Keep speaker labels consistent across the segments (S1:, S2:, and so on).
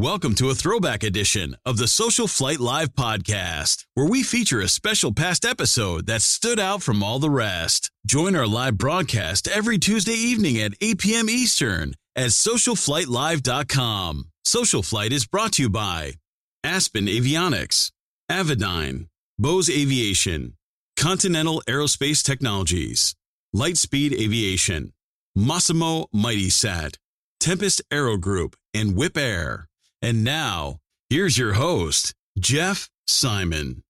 S1: Welcome to a throwback edition of the Social Flight Live podcast, where we feature a special past episode that stood out from all the rest. Join our live broadcast every Tuesday evening at 8 p.m. Eastern at socialflightlive.com. Social Flight is brought to you by Aspen Avionics, Avidyne, Bose Aviation, Continental Aerospace Technologies, Lightspeed Aviation, Masimo Mighty Sat, Tempest Aero Group, and Wipaire. And now, here's your host, Jeff Simon.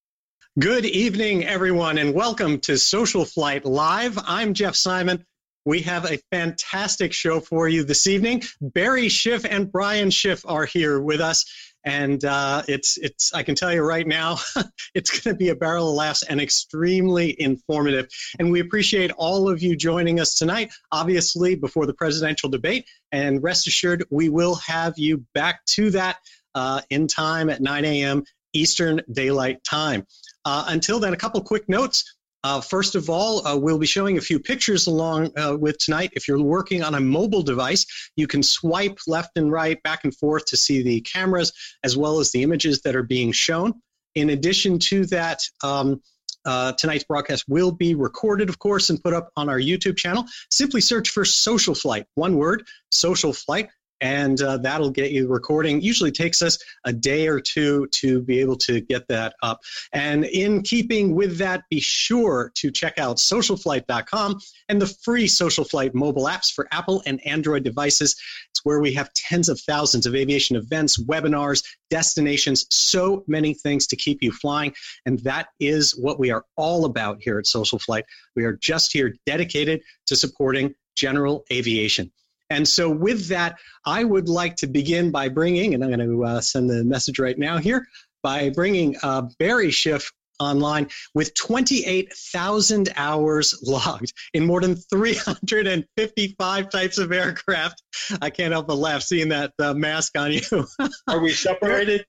S2: Good evening, everyone, and welcome to Social Flight Live. I'm Jeff Simon. We have a fantastic show for you this evening. Barry Schiff and Brian Schiff are here with us, and uh, it's it's. I can tell you right now, it's going to be a barrel of laughs and extremely informative. And we appreciate all of you joining us tonight. Obviously, before the presidential debate, and rest assured, we will have you back to that uh, in time at 9 a.m. Eastern Daylight Time. Uh, until then, a couple quick notes. Uh, first of all, uh, we'll be showing a few pictures along uh, with tonight. If you're working on a mobile device, you can swipe left and right, back and forth to see the cameras as well as the images that are being shown. In addition to that, um, uh, tonight's broadcast will be recorded, of course, and put up on our YouTube channel. Simply search for Social Flight, one word, Social Flight and uh, that'll get you recording. Usually takes us a day or two to be able to get that up. And in keeping with that, be sure to check out socialflight.com and the free Social Flight mobile apps for Apple and Android devices. It's where we have tens of thousands of aviation events, webinars, destinations, so many things to keep you flying. And that is what we are all about here at Social Flight. We are just here dedicated to supporting general aviation. And so, with that, I would like to begin by bringing, and I'm going to uh, send the message right now here, by bringing uh, Barry Schiff online with 28,000 hours logged in more than 355 types of aircraft. I can't help but laugh seeing that uh, mask on you.
S3: Are we separated?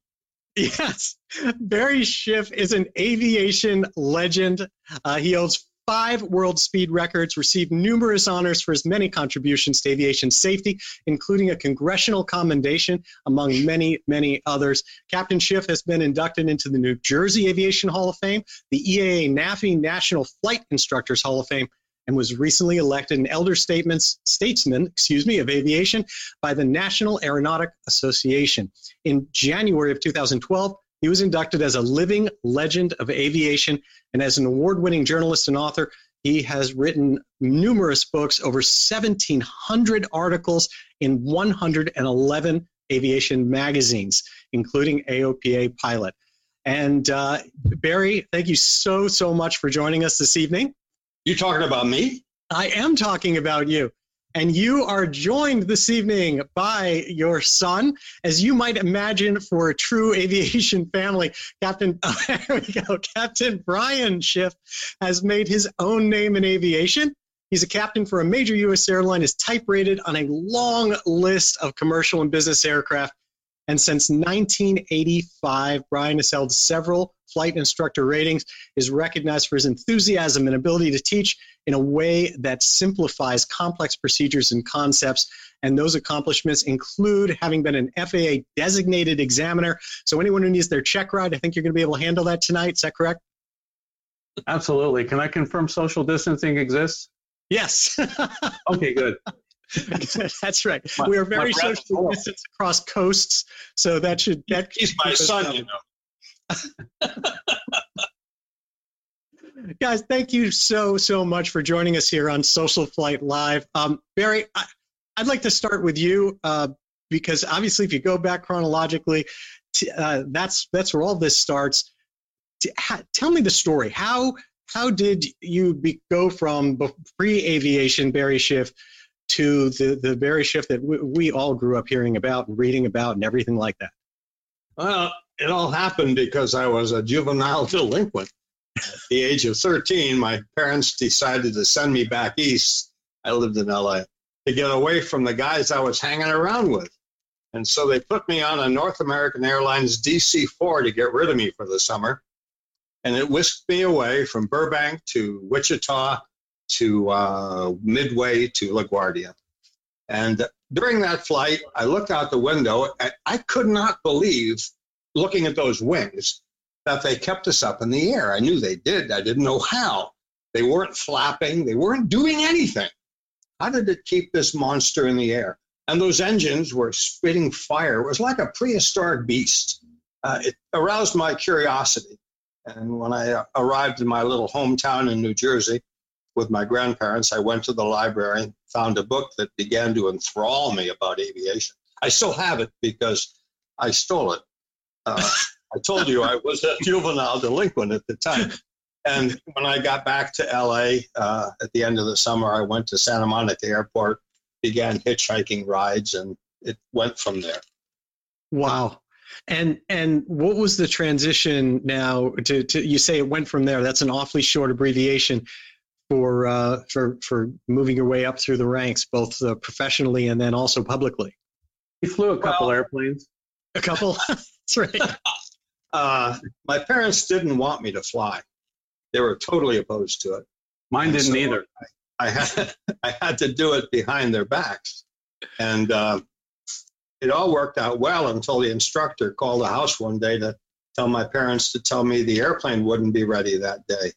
S2: Yes. Barry Schiff is an aviation legend. Uh, he holds five world speed records, received numerous honors for his many contributions to aviation safety, including a congressional commendation, among many, many others. Captain Schiff has been inducted into the New Jersey Aviation Hall of Fame, the EAA NAFI National Flight Instructors Hall of Fame, and was recently elected an elder statesman, excuse me, of aviation by the National Aeronautic Association. In January of 2012, he was inducted as a living legend of aviation, and as an award winning journalist and author, he has written numerous books, over 1,700 articles in 111 aviation magazines, including AOPA Pilot. And uh, Barry, thank you so, so much for joining us this evening.
S3: You're talking about me?
S2: I am talking about you. And you are joined this evening by your son, as you might imagine for a true aviation family. Captain, oh, there we go. Captain Brian Schiff has made his own name in aviation. He's a captain for a major U.S. airline, is type rated on a long list of commercial and business aircraft. And since 1985, Brian has held several flight instructor ratings, is recognized for his enthusiasm and ability to teach in a way that simplifies complex procedures and concepts. And those accomplishments include having been an FAA designated examiner. So, anyone who needs their check ride, I think you're going to be able to handle that tonight. Is that correct?
S4: Absolutely. Can I confirm social distancing exists?
S2: Yes.
S4: okay, good.
S2: That's right. My, we are very socially distanced across coasts, so that should that.
S3: He's my son, you know.
S2: Guys, thank you so so much for joining us here on Social Flight Live. Um, Barry, I, would like to start with you uh, because obviously, if you go back chronologically, t- uh, that's that's where all this starts. T- ha- tell me the story. How how did you be, go from pre-aviation Barry Schiff to the, the Barry Schiff that we, we all grew up hearing about and reading about and everything like that?
S3: Well, it all happened because I was a juvenile delinquent. At the age of 13, my parents decided to send me back east. I lived in LA to get away from the guys I was hanging around with. And so they put me on a North American Airlines DC 4 to get rid of me for the summer. And it whisked me away from Burbank to Wichita to uh, Midway to LaGuardia. And during that flight, I looked out the window and I could not believe, looking at those wings, that they kept us up in the air. I knew they did. I didn't know how. They weren't flapping, they weren't doing anything. How did it keep this monster in the air? And those engines were spitting fire. It was like a prehistoric beast. Uh, it aroused my curiosity. And when I uh, arrived in my little hometown in New Jersey with my grandparents, I went to the library, found a book that began to enthrall me about aviation. I still have it because I stole it. Uh, I told you I was a juvenile delinquent at the time. And when I got back to LA uh, at the end of the summer, I went to Santa Monica Airport, began hitchhiking rides, and it went from there.
S2: Wow. And and what was the transition now to, to you say it went from there? That's an awfully short abbreviation for uh, for for moving your way up through the ranks, both uh, professionally and then also publicly.
S4: He flew a couple well, airplanes.
S2: A couple. That's right.
S3: Uh, my parents didn't want me to fly. They were totally opposed to it.
S4: Mine and didn't so either.
S3: I, I, had I had to do it behind their backs, and uh, it all worked out well until the instructor called the house one day to tell my parents to tell me the airplane wouldn't be ready that day.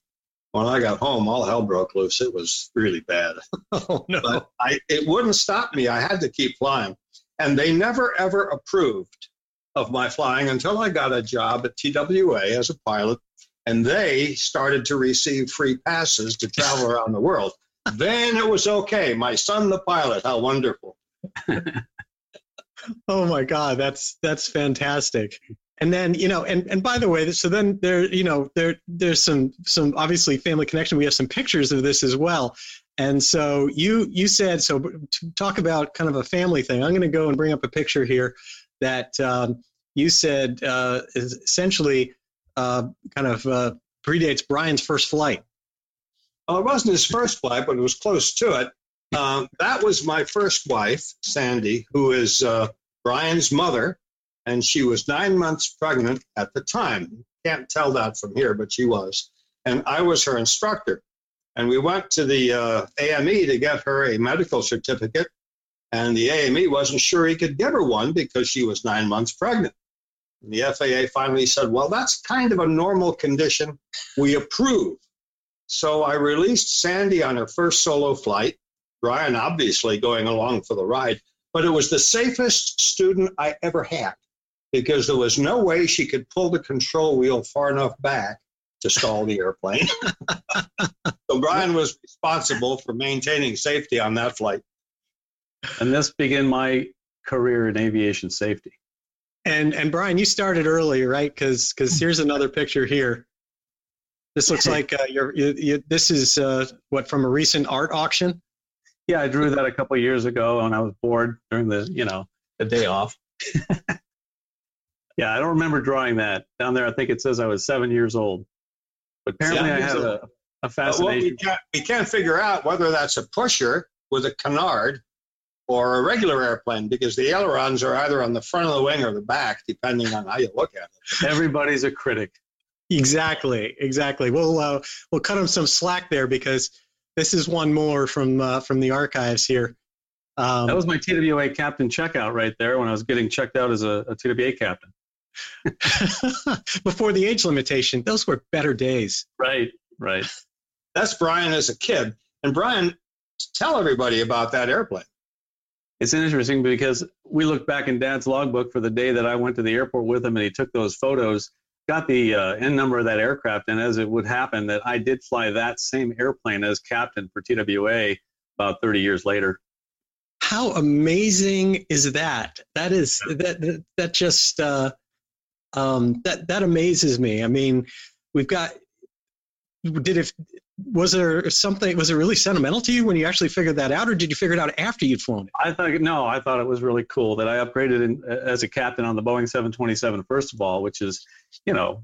S3: When I got home, all hell broke loose. It was really bad.
S2: oh no!
S3: But I, it wouldn't stop me. I had to keep flying, and they never ever approved of my flying until I got a job at TWA as a pilot, and they started to receive free passes to travel around the world. Then it was okay. My son, the pilot, how wonderful!
S2: oh my God, that's that's fantastic. And then you know, and and by the way, so then there, you know, there there's some some obviously family connection. We have some pictures of this as well. And so you you said so to talk about kind of a family thing. I'm going to go and bring up a picture here that um, you said uh, is essentially uh, kind of uh, predates Brian's first flight.
S3: Well, it wasn't his first flight, but it was close to it. Um, that was my first wife, Sandy, who is uh, Brian's mother, and she was nine months pregnant at the time. Can't tell that from here, but she was. And I was her instructor. And we went to the uh, AME to get her a medical certificate and the AME wasn't sure he could give her one because she was nine months pregnant. And the FAA finally said, well, that's kind of a normal condition. We approve. So I released Sandy on her first solo flight, Brian obviously going along for the ride, but it was the safest student I ever had because there was no way she could pull the control wheel far enough back to stall the airplane. so Brian was responsible for maintaining safety on that flight
S4: and this began my career in aviation safety.
S2: And and Brian, you started early, right? Because because here's another picture here. This looks like uh, you're, you, you, this is uh, what from a recent art auction.
S4: Yeah, I drew that a couple years ago when I was bored during the you know the day off. yeah, I don't remember drawing that down there. I think it says I was seven years old. But apparently, I had a, a fascination.
S3: well, we, can't, we can't figure out whether that's a pusher with a canard or a regular airplane because the ailerons are either on the front of the wing or the back, depending on how you look at it.
S4: Everybody's a critic.
S2: Exactly, exactly. We'll uh, we'll cut them some slack there because this is one more from uh, from the archives here.
S4: Um, that was my TWA captain checkout right there when I was getting checked out as a, a TWA captain.
S2: Before the age limitation, those were better days.
S4: Right, right.
S3: That's Brian as a kid. And Brian, tell everybody about that airplane
S4: it's interesting because we looked back in Dad's logbook for the day that I went to the airport with him and he took those photos, got the uh, N number of that aircraft, and as it would happen, that I did fly that same airplane as captain for TWA about 30 years later.
S2: How amazing is that? That is that that, that just uh, um, that that amazes me. I mean, we've got did it was there something was it really sentimental to you when you actually figured that out or did you figure it out after you'd flown it?
S4: I thought no i thought it was really cool that i upgraded in, as a captain on the boeing 727 first of all which is you know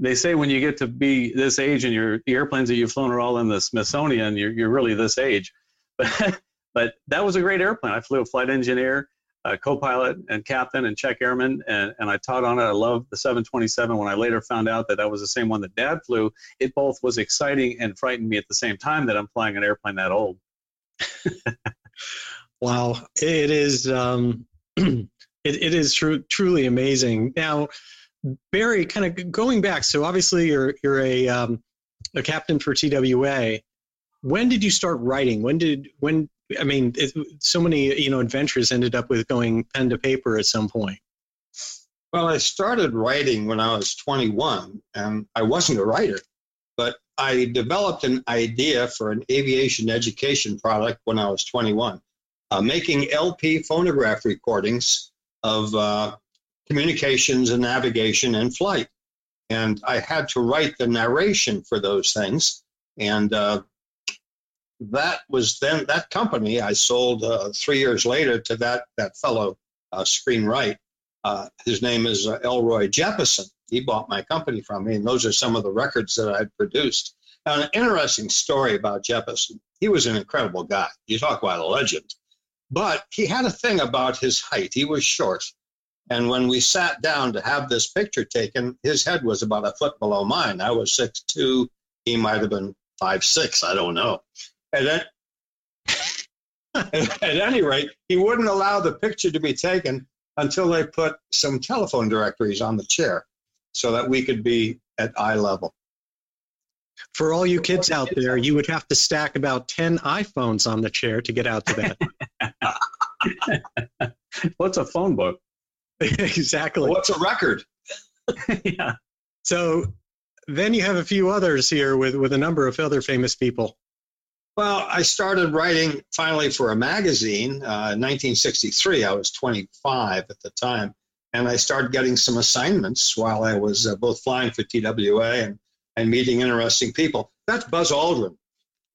S4: they say when you get to be this age and your the airplanes that you've flown are all in the smithsonian you're, you're really this age. But but that was a great airplane. I flew a flight engineer uh, co-pilot and captain and check airman, and, and I taught on it. I loved the 727. When I later found out that that was the same one that Dad flew, it both was exciting and frightened me at the same time that I'm flying an airplane that old.
S2: Wow, it is. Um, it, it is true, truly amazing. Now, Barry, kind of going back. So obviously, you're you're a um, a captain for TWA. When did you start writing? When did when? I mean, it, so many you know adventures ended up with going pen to paper at some point.
S3: Well, I started writing when I was 21, and I wasn't a writer, but I developed an idea for an aviation education product when I was 21, uh, making LP phonograph recordings of uh, communications and navigation and flight. And I had to write the narration for those things. And uh, that was then that company I sold uh, three years later to that, that fellow, uh. Uh, his name is uh, Elrey Jeppesen. He bought my company from me, and those are some of the records that I'd produced. Now, an interesting story about Jeppesen. He was an incredible guy. You talk about a legend. But he had a thing about his height. He was short. And when we sat down to have this picture taken, his head was about a foot below mine. I was six two. He might have been five six. I don't know. And then, at any rate, he wouldn't allow the picture to be taken until they put some telephone directories on the chair so that we could be at eye level.
S2: For all you kids out there, you would have to stack about 10 iPhones on the chair to get out to
S4: that. What's a phone book?
S2: exactly.
S3: What's a record?
S4: yeah.
S2: So then you have a few others here with, with a number of other famous people.
S3: Well, I started writing finally for a magazine uh, in 1963. I was 25 at the time. And I started getting some assignments while I was uh, both flying for TWA and, and meeting interesting people. That's Buzz Aldrin.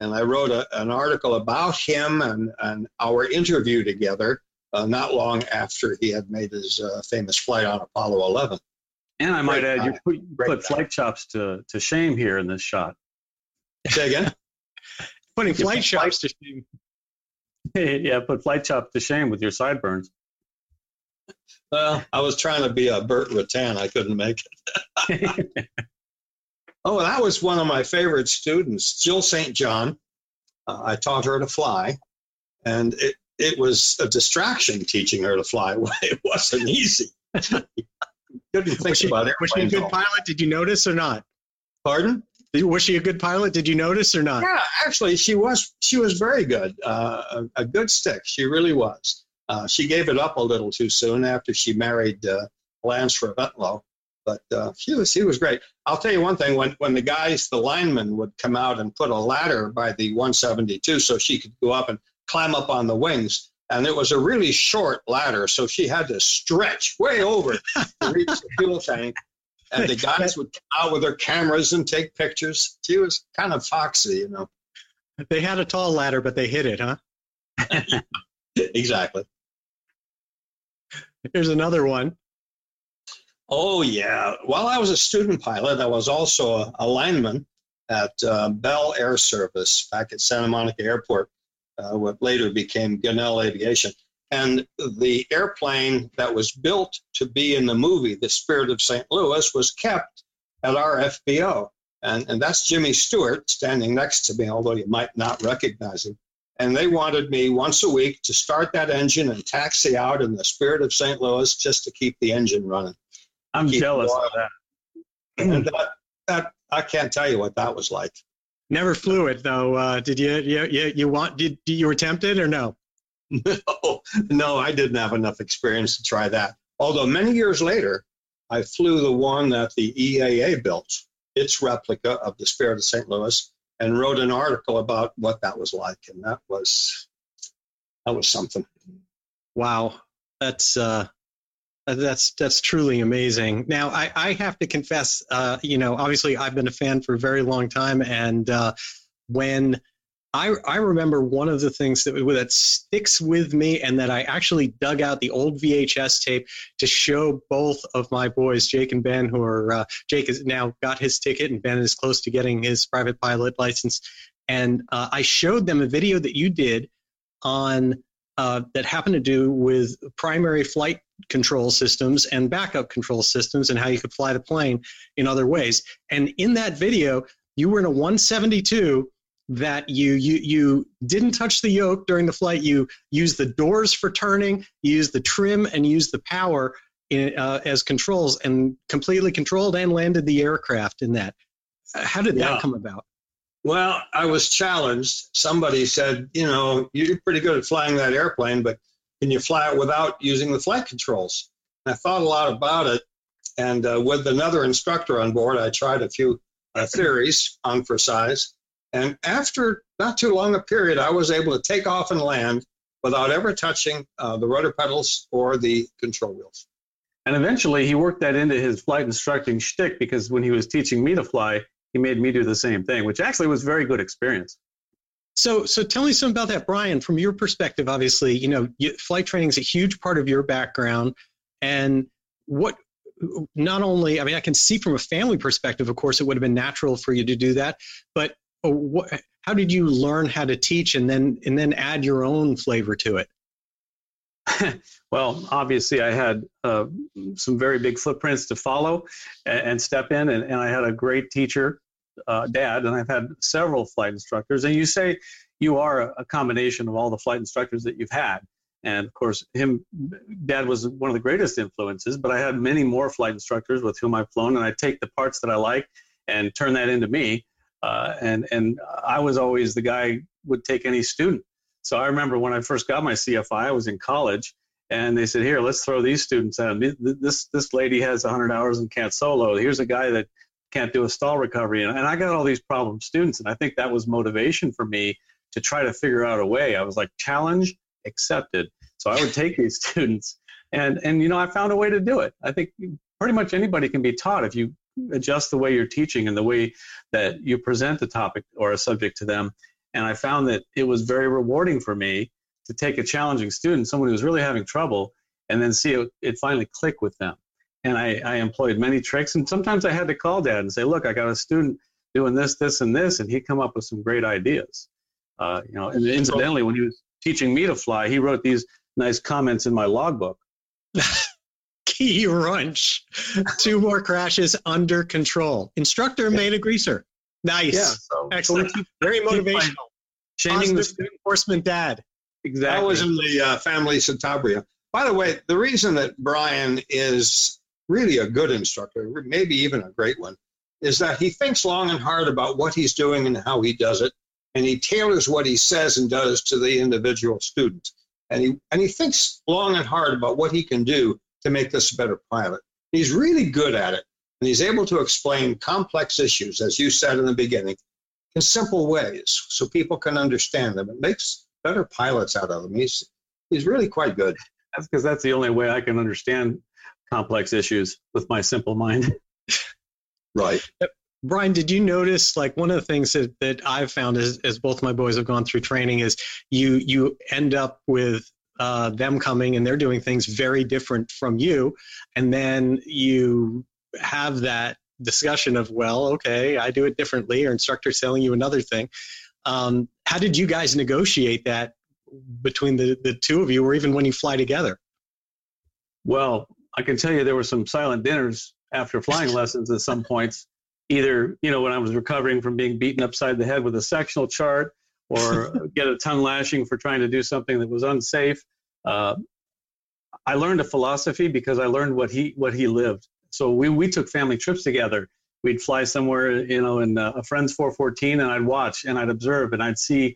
S3: And I wrote a, an article about him and, and our interview together uh, not long after he had made his uh, famous flight on Apollo 11.
S4: And I might Great add, you put, put flight chops to, to shame here in this shot.
S3: Say again?
S2: Putting flight chops to shame.
S4: yeah, put flight chop to shame with your sideburns.
S3: Well, I was trying to be a Burt Rutan. I couldn't make it. oh, that was one of my favorite students, Jill St. John. Uh, I taught her to fly, and it, it was a distraction teaching her to fly. It wasn't easy. Couldn't think
S2: was she,
S3: about it.
S2: Was she a good pilot? Did you notice or not?
S3: Pardon?
S2: Was she a good pilot? Did you notice or not?
S3: Yeah, actually, she was. She was very good. Uh, a, a, good stick. She really was. Uh, she gave it up a little too soon after she married uh, Lance Reventlow, but uh, she was. She was great. I'll tell you one thing. When when the guys, the linemen, would come out and put a ladder by the 172 so she could go up and climb up on the wings. And it was a really short ladder, so she had to stretch way over to reach the fuel tank. And the guys would come out with their cameras and take pictures. She was kind of foxy, you know.
S2: They had a tall ladder, but they hit it, huh?
S3: exactly.
S2: Here's another one.
S3: Oh, yeah. While I was a student pilot, I was also a, a lineman at uh, Bell Air Service back at Santa Monica Airport uh, what later became Gunnell Aviation. And the airplane that was built to be in the movie, The Spirit of St. Louis, was kept at our FBO. And, and that's Jimmy Stewart standing next to me, although you might not recognize him. And they wanted me once a week to start that engine and taxi out in the Spirit of St. Louis just to keep the engine running.
S4: I'm jealous of that.
S3: And that, that. I can't tell you what that was like.
S2: Never flew it though. Uh, did you, you? You you want? Did you were tempted or no?
S3: No, no, I didn't have enough experience to try that. Although many years later, I flew the one that the EAA built, its replica of the Spirit of St. Louis, and wrote an article about what that was like, and that was that was something.
S2: Wow, that's uh, that's that's truly amazing. Now, I, I have to confess, uh, you know, obviously I've been a fan for a very long time, and uh, when I I remember one of the things that that sticks with me, and that I actually dug out the old VHS tape to show both of my boys, Jake and Ben, who are uh, Jake has now got his ticket, and Ben is close to getting his private pilot license, and uh, I showed them a video that you did on uh, that happened to do with primary flight control systems and backup control systems and how you could fly the plane in other ways. And in that video, you were in a 172 that you you you didn't touch the yoke during the flight. You used the doors for turning, you used the trim, and used the power in, uh, as controls, and completely controlled and landed the aircraft in that. How did that
S3: Yeah.
S2: come about?
S3: Well, I was challenged. Somebody said, you know, you're pretty good at flying that airplane, but can you fly it without using the flight controls? And I thought a lot about it. And uh, with another instructor on board, I tried a few uh, theories on for size. And after not too long a period, I was able to take off and land without ever touching uh, the rudder pedals or the control wheels.
S4: And eventually, he worked that into his flight instructing shtick because when he was teaching me to fly, he made me do the same thing, which actually was very good experience.
S2: So, so tell me something about that, Brian. From your perspective, obviously, you know, you, flight training is a huge part of your background, and what not only, I mean, I can see from a family perspective, of course, it would have been natural for you to do that, but what, how did you learn how to teach, and then and then add your own flavor to it?
S4: well, obviously, I had uh, some very big footprints to follow and, and step in, and, and I had a great teacher, uh, dad, and I've had several flight instructors. And you say you are a, combination of all the flight instructors that you've had. And of course, him, dad was one of the greatest influences, but I had many more flight instructors with whom I've flown, and I take the parts that I like and turn that into me. Uh, and and I was always the guy would take any student. So I remember when I first got my CFI, I was in college, and they said, "Here, let's throw these students at him. This this lady has 100 hours and can't solo. Here's a guy that can't do a stall recovery." And, and I got all these problem students, and I think that was motivation for me to try to figure out a way. I was like, challenge accepted. So I would take these students, and and you know, I found a way to do it. I think pretty much anybody can be taught if you adjust the way you're teaching and the way that you present the topic or a subject to them. And I found that it was very rewarding for me to take a challenging student, someone who was really having trouble, and then see it, it finally click with them. And I, I employed many tricks, and sometimes I had to call dad and say, "Look, I got a student doing this, this, and this," and he'd come up with some great ideas. Uh, you know, and incidentally, when he was teaching me to fly, he wrote these nice comments in my logbook.
S2: Wrench, two more crashes under control. Instructor made a greaser. Nice.
S4: Yeah, so
S2: Excellent.
S4: so
S2: Very motivational.
S4: shaming the student.
S2: reinforcement dad.
S4: Exactly.
S3: That was in the uh, family Santabria. By the way, the reason that Brian is really a good instructor, maybe even a great one, is that he thinks long and hard about what he's doing and how he does it, and he tailors what he says and does to the individual student. And he and he thinks long and hard about what he can do to make this a better pilot. He's really good at it, and he's able to explain complex issues, as you said in the beginning, in simple ways, so people can understand them. It makes better pilots out of them. He's he's really quite good.
S4: That's because that's the only way I can understand complex issues with my simple mind.
S3: Right.
S2: Brian, did you notice like one of the things that, that I've found as, as both my boys have gone through training is you you end up with uh, them coming and they're doing things very different from you, and then you have that discussion of well, okay, I do it differently, or instructor's telling you another thing. Um, how did you guys negotiate that between the, the two of you, or even when you fly together?
S4: Well, I can tell you there were some silent dinners after flying lessons at some points. Either, you know, when I was recovering from being beaten upside the head with a sectional chart or get a tongue lashing for trying to do something that was unsafe. Uh, I learned a philosophy because I learned what he what he lived. So we, we took family trips together. We'd fly somewhere, you know, in a friend's 414, and I'd watch and I'd observe and I'd see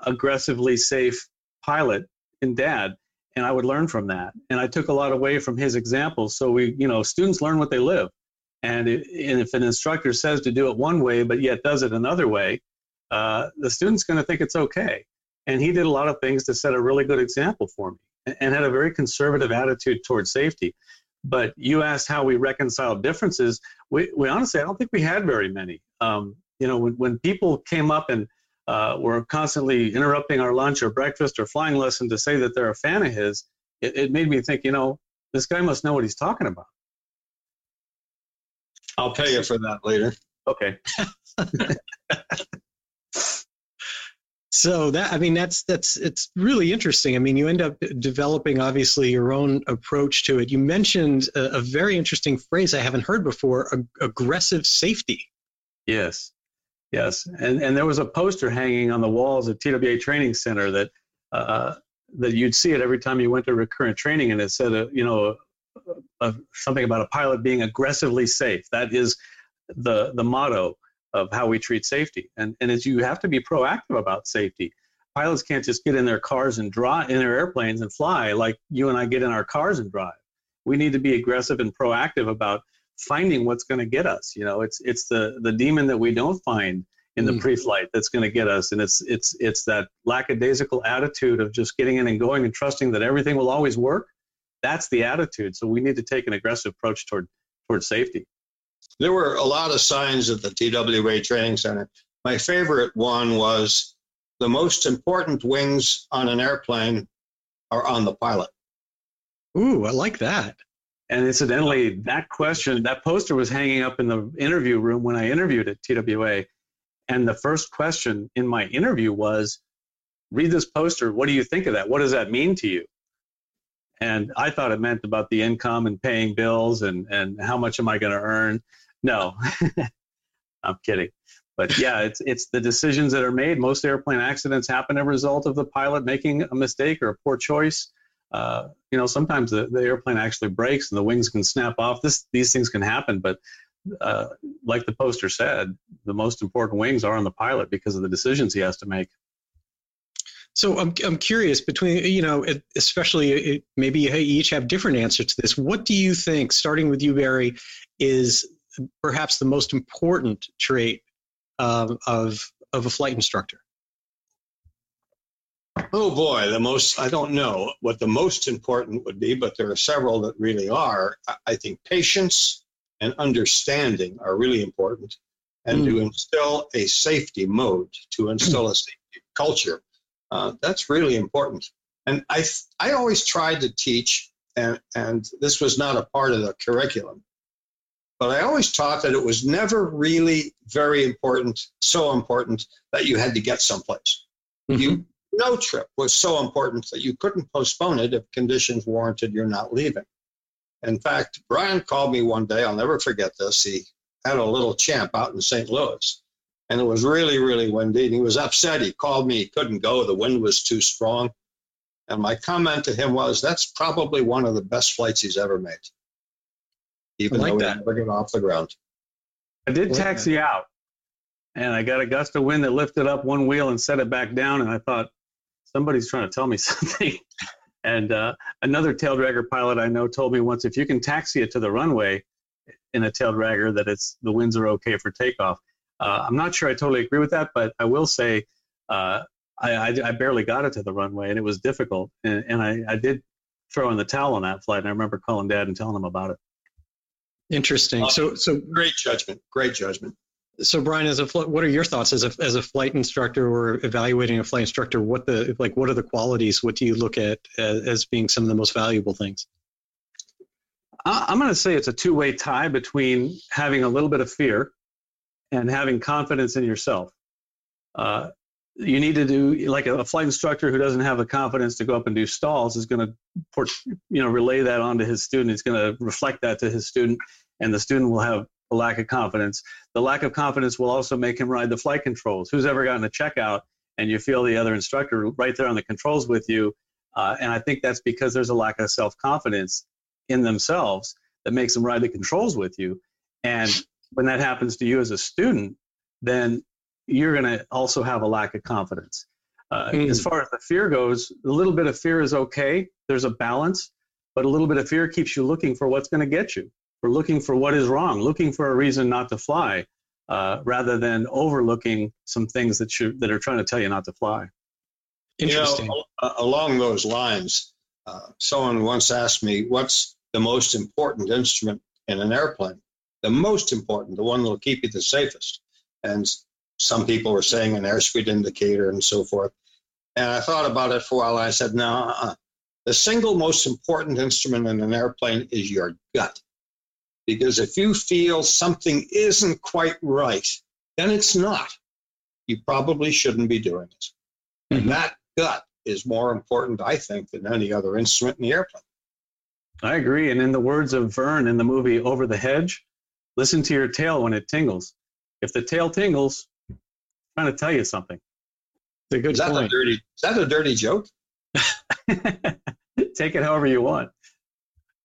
S4: aggressively safe pilot in dad and I would learn from that. And I took a lot away from his examples. So we, you know, students learn what they live. And, and if an instructor says to do it one way, but yet does it another way, uh, the student's going to think it's okay. And he did a lot of things to set a really good example for me and, and had a very conservative attitude towards safety. But you asked how we reconciled differences. We, we honestly, I don't think we had very many. Um, you know, when, when people came up and uh, were constantly interrupting our lunch or breakfast or flying lesson to say that they're a fan of his, it, it made me think, you know, this guy must know what he's talking about.
S3: I'll pay you for that later.
S4: Okay.
S2: So that I mean that's that's it's really interesting. I mean you end up developing obviously your own approach to it. You mentioned a, a very interesting phrase I haven't heard before: ag- aggressive safety.
S4: Yes. Yes, and and there was a poster hanging on the walls at TWA Training Center that uh, that you'd see it every time you went to recurrent training, and it said, uh, you know, uh, something about a pilot being aggressively safe. That is the the motto of how we treat safety, and and as you have to be proactive about safety. Pilots can't just get in their cars and drive in their airplanes and fly like you and I get in our cars and drive. We need to be aggressive and proactive about finding what's going to get us. You know, it's it's the the demon that we don't find in the mm. pre-flight that's going to get us, and it's it's it's that lackadaisical attitude of just getting in and going and trusting that everything will always work. That's the attitude. So we need to take an aggressive approach toward toward safety.
S3: There were a lot of signs at the TWA Training Center. My favorite one was the most important wings on an airplane are on the pilot.
S2: Ooh, I like that.
S4: And incidentally, that question, that poster was hanging up in the interview room when I interviewed at TWA. And the first question in my interview was, read this poster. What do you think of that? What does that mean to you? And I thought it meant about the income and paying bills and, and how much am I going to earn? No, I'm kidding. But yeah, it's, it's the decisions that are made. Most airplane accidents happen as a result of the pilot making a mistake or a poor choice. Uh, you know, sometimes the, the airplane actually breaks and the wings can snap off. This, these things can happen, but uh, like the poster said, the most important wings are on the pilot because of the decisions he has to make.
S2: So I'm I'm curious between you know especially it, maybe you each have different answers to this. What do you think, starting with you, Barry, is perhaps the most important trait um, of of a flight instructor?
S3: Oh boy, the most, I don't know what the most important would be, but there are several that really are. I think patience and understanding are really important. And mm. to instill a safety mode, to instill a safety culture, uh, that's really important. And I, I always tried to teach, and, and this was not a part of the curriculum, but I always taught that it was never really very important, so important that you had to get someplace. Mm-hmm. You no trip was so important that you couldn't postpone it if conditions warranted you're not leaving. In fact, Brian called me one day, I'll never forget this. He had a little champ out in St. Louis, and it was really, really windy, and he was upset. He called me, he couldn't go, the wind was too strong. And my comment to him was, that's probably one of the best flights he's ever made, even like though that. he never get off the ground.
S4: I did taxi out, and I got a gust of wind that lifted up one wheel and set it back down, and I thought, somebody's trying to tell me something. and uh, another tail dragger pilot I know told me once, if you can taxi it to the runway in a tail dragger, that it's the winds are okay for takeoff. Uh, I'm not sure I totally agree with that, but I will say uh, I, I, I, barely got it to the runway, and it was difficult. And, and I, I, did throw in the towel on that flight, and I remember calling Dad and telling him about it.
S2: Interesting. So, so
S3: great judgment. Great judgment.
S2: So, Brian, as a what are your thoughts as a as a flight instructor or evaluating a flight instructor? What the like what are the qualities? What do you look at as, as being some of the most valuable things?
S4: I'm going to say it's a two way tie between having a little bit of fear and having confidence in yourself. Uh, you need to do like a, flight instructor who doesn't have the confidence to go up and do stalls is going to you know relay that onto his student. He's going to reflect that to his student, and the student will have a lack of confidence. The lack of confidence will also make him ride the flight controls. Who's ever gotten a checkout and you feel the other instructor right there on the controls with you? Uh, and I think that's because there's a lack of self confidence in themselves that makes them ride the controls with you. And when that happens to you as a student, then you're going to also have a lack of confidence. Uh, mm. As far as the fear goes, a little bit of fear is okay. There's a balance, but a little bit of fear keeps you looking for what's going to get you. We're looking for what is wrong, looking for a reason not to fly, uh, rather than overlooking some things that you that are trying to tell you not to fly.
S3: Interesting. You know, along those lines, uh, someone once asked me, "What's the most important instrument in an airplane? The most important, the one that'll keep you the safest?" And some people were saying an airspeed indicator and so forth. And I thought about it for a while. And I said, "No, uh-uh. the single most important instrument in an airplane is your gut." Because if you feel something isn't quite right, then it's not. You probably shouldn't be doing it. Mm-hmm. And that gut is more important, I think, than any other instrument in the airplane.
S4: I agree. And in the words of Verne in the movie Over the Hedge, listen to your tail when it tingles. If the tail tingles, I'm trying to tell you something.
S2: It's a good
S3: Is that a dirty? Is that a dirty joke?
S4: Take it however you want.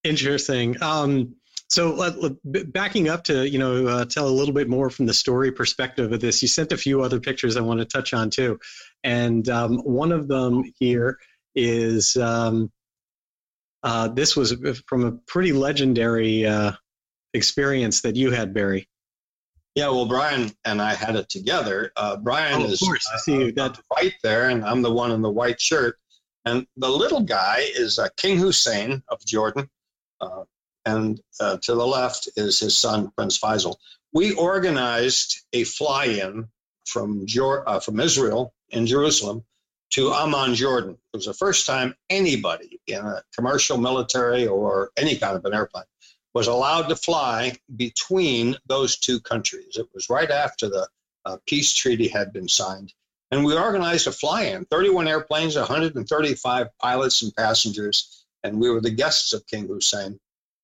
S2: Interesting. Um, so uh, backing up to you know uh, tell a little bit more from the story perspective of this, you sent a few other pictures I want to touch on too, and um, one of them here is um, uh, this was from a pretty legendary uh, experience that you had, Barry.
S3: Yeah, well, Brian and I had it together. Uh, Brian
S2: Oh, of
S3: is
S2: course. I see you.
S3: uh,
S2: That-
S3: white there, and I'm the one in the white shirt. And the little guy is uh, King Hussein of Jordan, uh, and uh, to the left is his son Prince Faisal. We organized a fly-in from Jor- uh, from Israel in Jerusalem to Amman, Jordan. It was the first time anybody in a commercial, military, or any kind of an airplane was allowed to fly between those two countries. It was right after the uh, peace treaty had been signed. And we organized a fly in 31 airplanes, 135 pilots and passengers. And we were the guests of King Hussein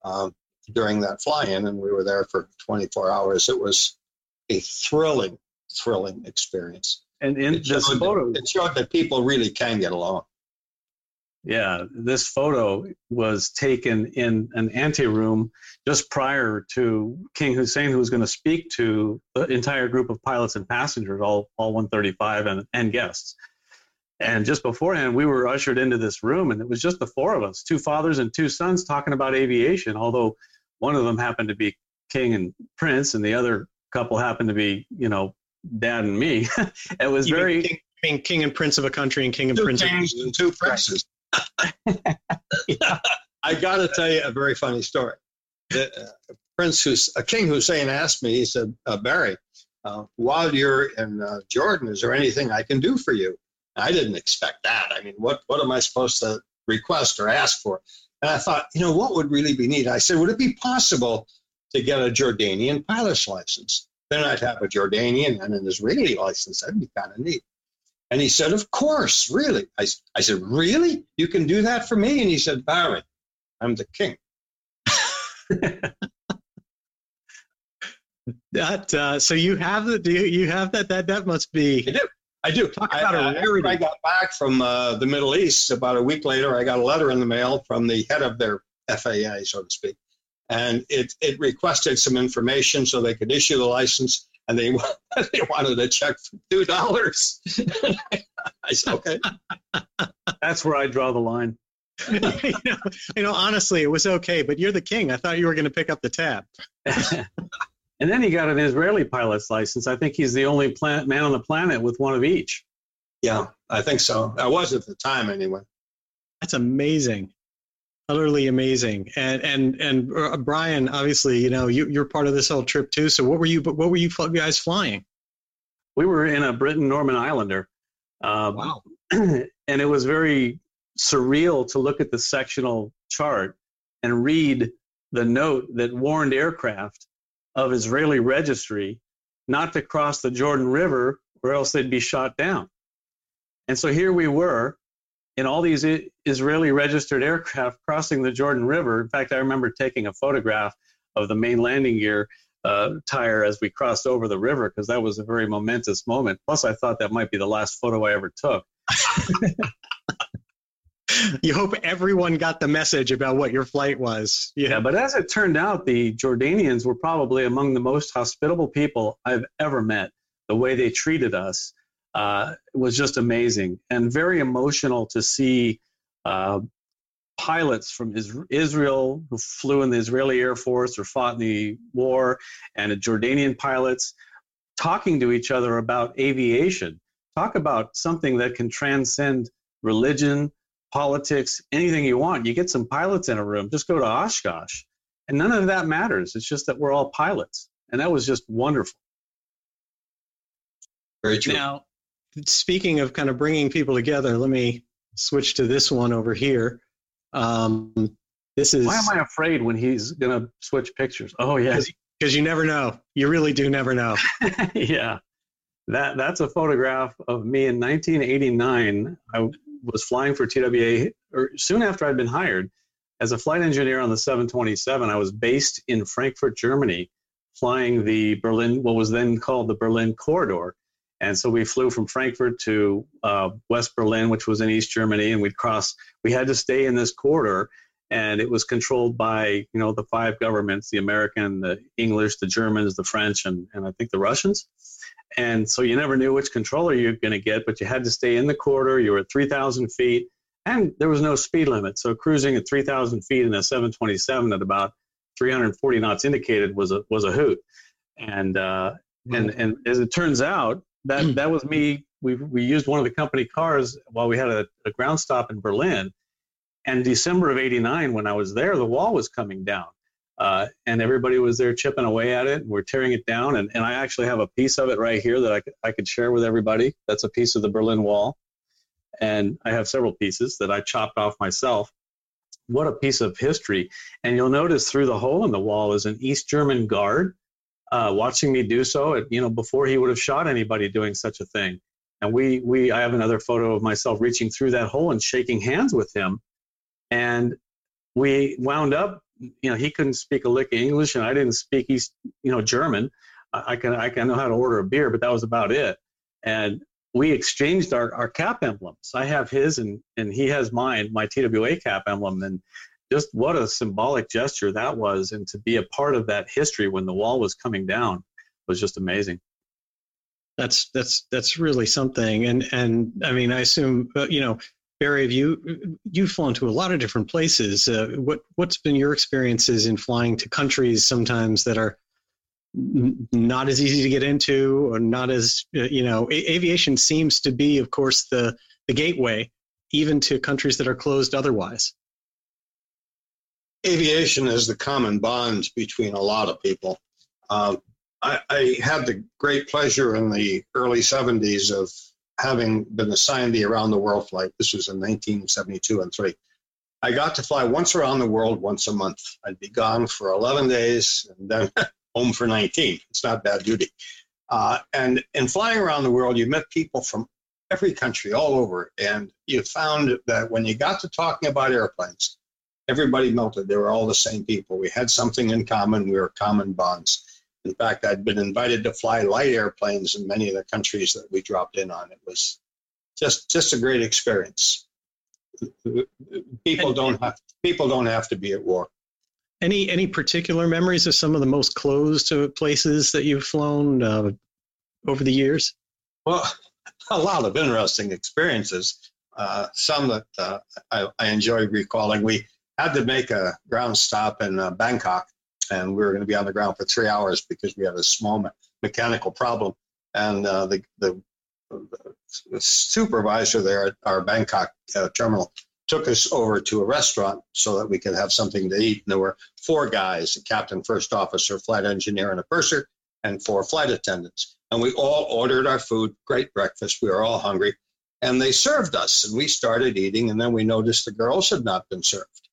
S3: um, during that fly in. And we were there for 24 hours. It was a thrilling, thrilling experience.
S4: And in
S3: It
S4: this
S3: showed,
S4: photo,
S3: that, it showed that people really can get along.
S4: Yeah, this photo was taken in an anteroom just prior to King Hussein, who was going to speak to the entire group of pilots and passengers, all, all 135 and, and guests. And just beforehand, we were ushered into this room, and it was just the four of us two fathers and two sons talking about aviation, although one of them happened to be King and Prince, and the other couple happened to be, you know, dad and me. it was
S2: You mean
S4: very.
S2: king, mean king and prince of a country and king and
S3: Two
S2: prince of
S3: kings and two princes. I got to tell you a very funny story. The, uh, Prince Hus- uh, King Hussein asked me, he said, uh, Barry, uh, while you're in uh, Jordan, is there anything I can do for you? I didn't expect that. I mean, what, what am I supposed to request or ask for? And I thought, you know, what would really be neat? I said, would it be possible to get a Jordanian pilot's license? Then I'd have a Jordanian and an Israeli license. That'd be kind of neat. And he said, Of course, really. I said, Really? You can do that for me? And he said, Barry, I'm the king.
S2: that. Uh, so you have the do you, you have that that that must be
S3: I do.
S2: I do Talk
S3: I-
S2: about a
S3: I-
S2: rarity.
S3: I got back from uh, the Middle East about a week later. I got a letter in the mail from the head of their FAA, so to speak, and it it requested some information so they could issue the license, and they they wanted a check for two dollars. I said, okay.
S4: That's where I draw the line.
S2: you, know, you know honestly it was okay but you're the king i thought you were going to pick up the tab
S4: and then he got an Israeli pilot's license. I think he's the only planet, man on the planet with one of each.
S3: Yeah, I think so. I was at the time anyway.
S2: that's amazing utterly amazing and and and uh, brian obviously you know you, you're part of this whole trip too so what were you what were you guys flying
S4: We were in a Britten-Norman Islander. Um,
S2: wow
S4: and it was very surreal to look at the sectional chart and read the note that warned aircraft of Israeli registry not to cross the Jordan River or else they'd be shot down. And so here we were in all these Israeli registered aircraft crossing the Jordan River. In fact, I remember taking a photograph of the main landing gear uh, tire as we crossed over the river because that was a very momentous moment. Plus, I thought that might be the last photo I ever took.
S2: you hope everyone got the message about what your flight was
S4: Yeah, but as it turned out, the Jordanians were probably among the most hospitable people I've ever met. The way they treated us uh, was just amazing and very emotional to see uh, pilots from Israel who flew in the Israeli Air Force or fought in the war and Jordanian pilots talking to each other about aviation. Talk about something that can transcend religion, politics, anything you want. You get some pilots in a room, just go to Oshkosh, and none of that matters. It's just that we're all pilots. And that was just wonderful.
S3: Very true.
S2: Now, speaking of kind of bringing people together, let me switch to this one over here. Um, this is
S4: Why am I afraid when he's going to switch pictures? Oh, yeah.
S2: because you never know. You really do never know.
S4: yeah. That, that's a photograph of me in 1989. I was flying for TWA or soon after I'd been hired as a flight engineer on the 727. I was based in Frankfurt, Germany, flying the Berlin, what was then called the Berlin Corridor. And so we flew from Frankfurt to uh, West Berlin, which was in East Germany, and we'd cross. We had to stay in this corridor, and it was controlled by you know the five governments: the American, the English, the Germans, the French, and and I think the Russians. And so you never knew which controller you're going to get, but you had to stay in the corridor. You were at 3,000 feet, and there was no speed limit. So cruising at 3,000 feet in a 727 at about 340 knots indicated was a was a hoot. And uh, and and as it turns out, that that was me. We we used one of the company cars while we had a, a ground stop in Berlin. And December of '89, when I was there, the wall was coming down, uh, and everybody was there chipping away at it. And we're tearing it down, and, and I actually have a piece of it right here that I could, I could share with everybody. That's a piece of the Berlin Wall, and I have several pieces that I chopped off myself. What a piece of history! And you'll notice through the hole in the wall is an East German guard uh, watching me do so. You know, before he would have shot anybody doing such a thing. And we, we, I have another photo of myself reaching through that hole and shaking hands with him. And we wound up, you know, he couldn't speak a lick of English, and I didn't speak East, you know, German. I can, I can know how to order a beer, but that was about it. And we exchanged our, our cap emblems. I have his, and and he has mine, my TWA cap emblem, and just what a symbolic gesture that was and to be a part of that history when the wall was coming down was just amazing.
S2: That's that's that's really something and and i mean i assume you know barry have you you've flown to a lot of different places. Uh, what what's been your experiences in flying to countries sometimes that are not as easy to get into or not as uh, you know a- aviation seems to be of course the the gateway even to countries that are closed otherwise
S3: aviation is the common bond between a lot of people. Um, I, I, had the great pleasure in the early 70s of having been assigned the around the world flight. This was in 1972 and 3. I got to fly once around the world once a month. I'd be gone for 11 days and then home for 19. It's not bad duty. Uh, and in flying around the world, you met people from every country all over. And you found that when you got to talking about airplanes, everybody melted. They were all the same people. We had something in common. We were common bonds. In fact, I'd been invited to fly light airplanes in many of the countries that we dropped in on. It was just just a great experience. People don't have people don't have to be at war.
S2: Any any particular memories of some of the most closed places that you've flown uh, over the years?
S3: Well, a lot of interesting experiences. Uh, some that uh, I, I enjoy recalling. We had to make a ground stop in uh, Bangkok, and we were going to be on the ground for three hours because we had a small me- mechanical problem. And uh, the, the, the, supervisor there at our Bangkok uh, terminal took us over to a restaurant so that we could have something to eat. And there were four guys: a captain, first officer, flight engineer, and a purser, and four flight attendants. And we all ordered our food. Great breakfast. We were all hungry. And they served us, and we started eating. And then we noticed the girls had not been served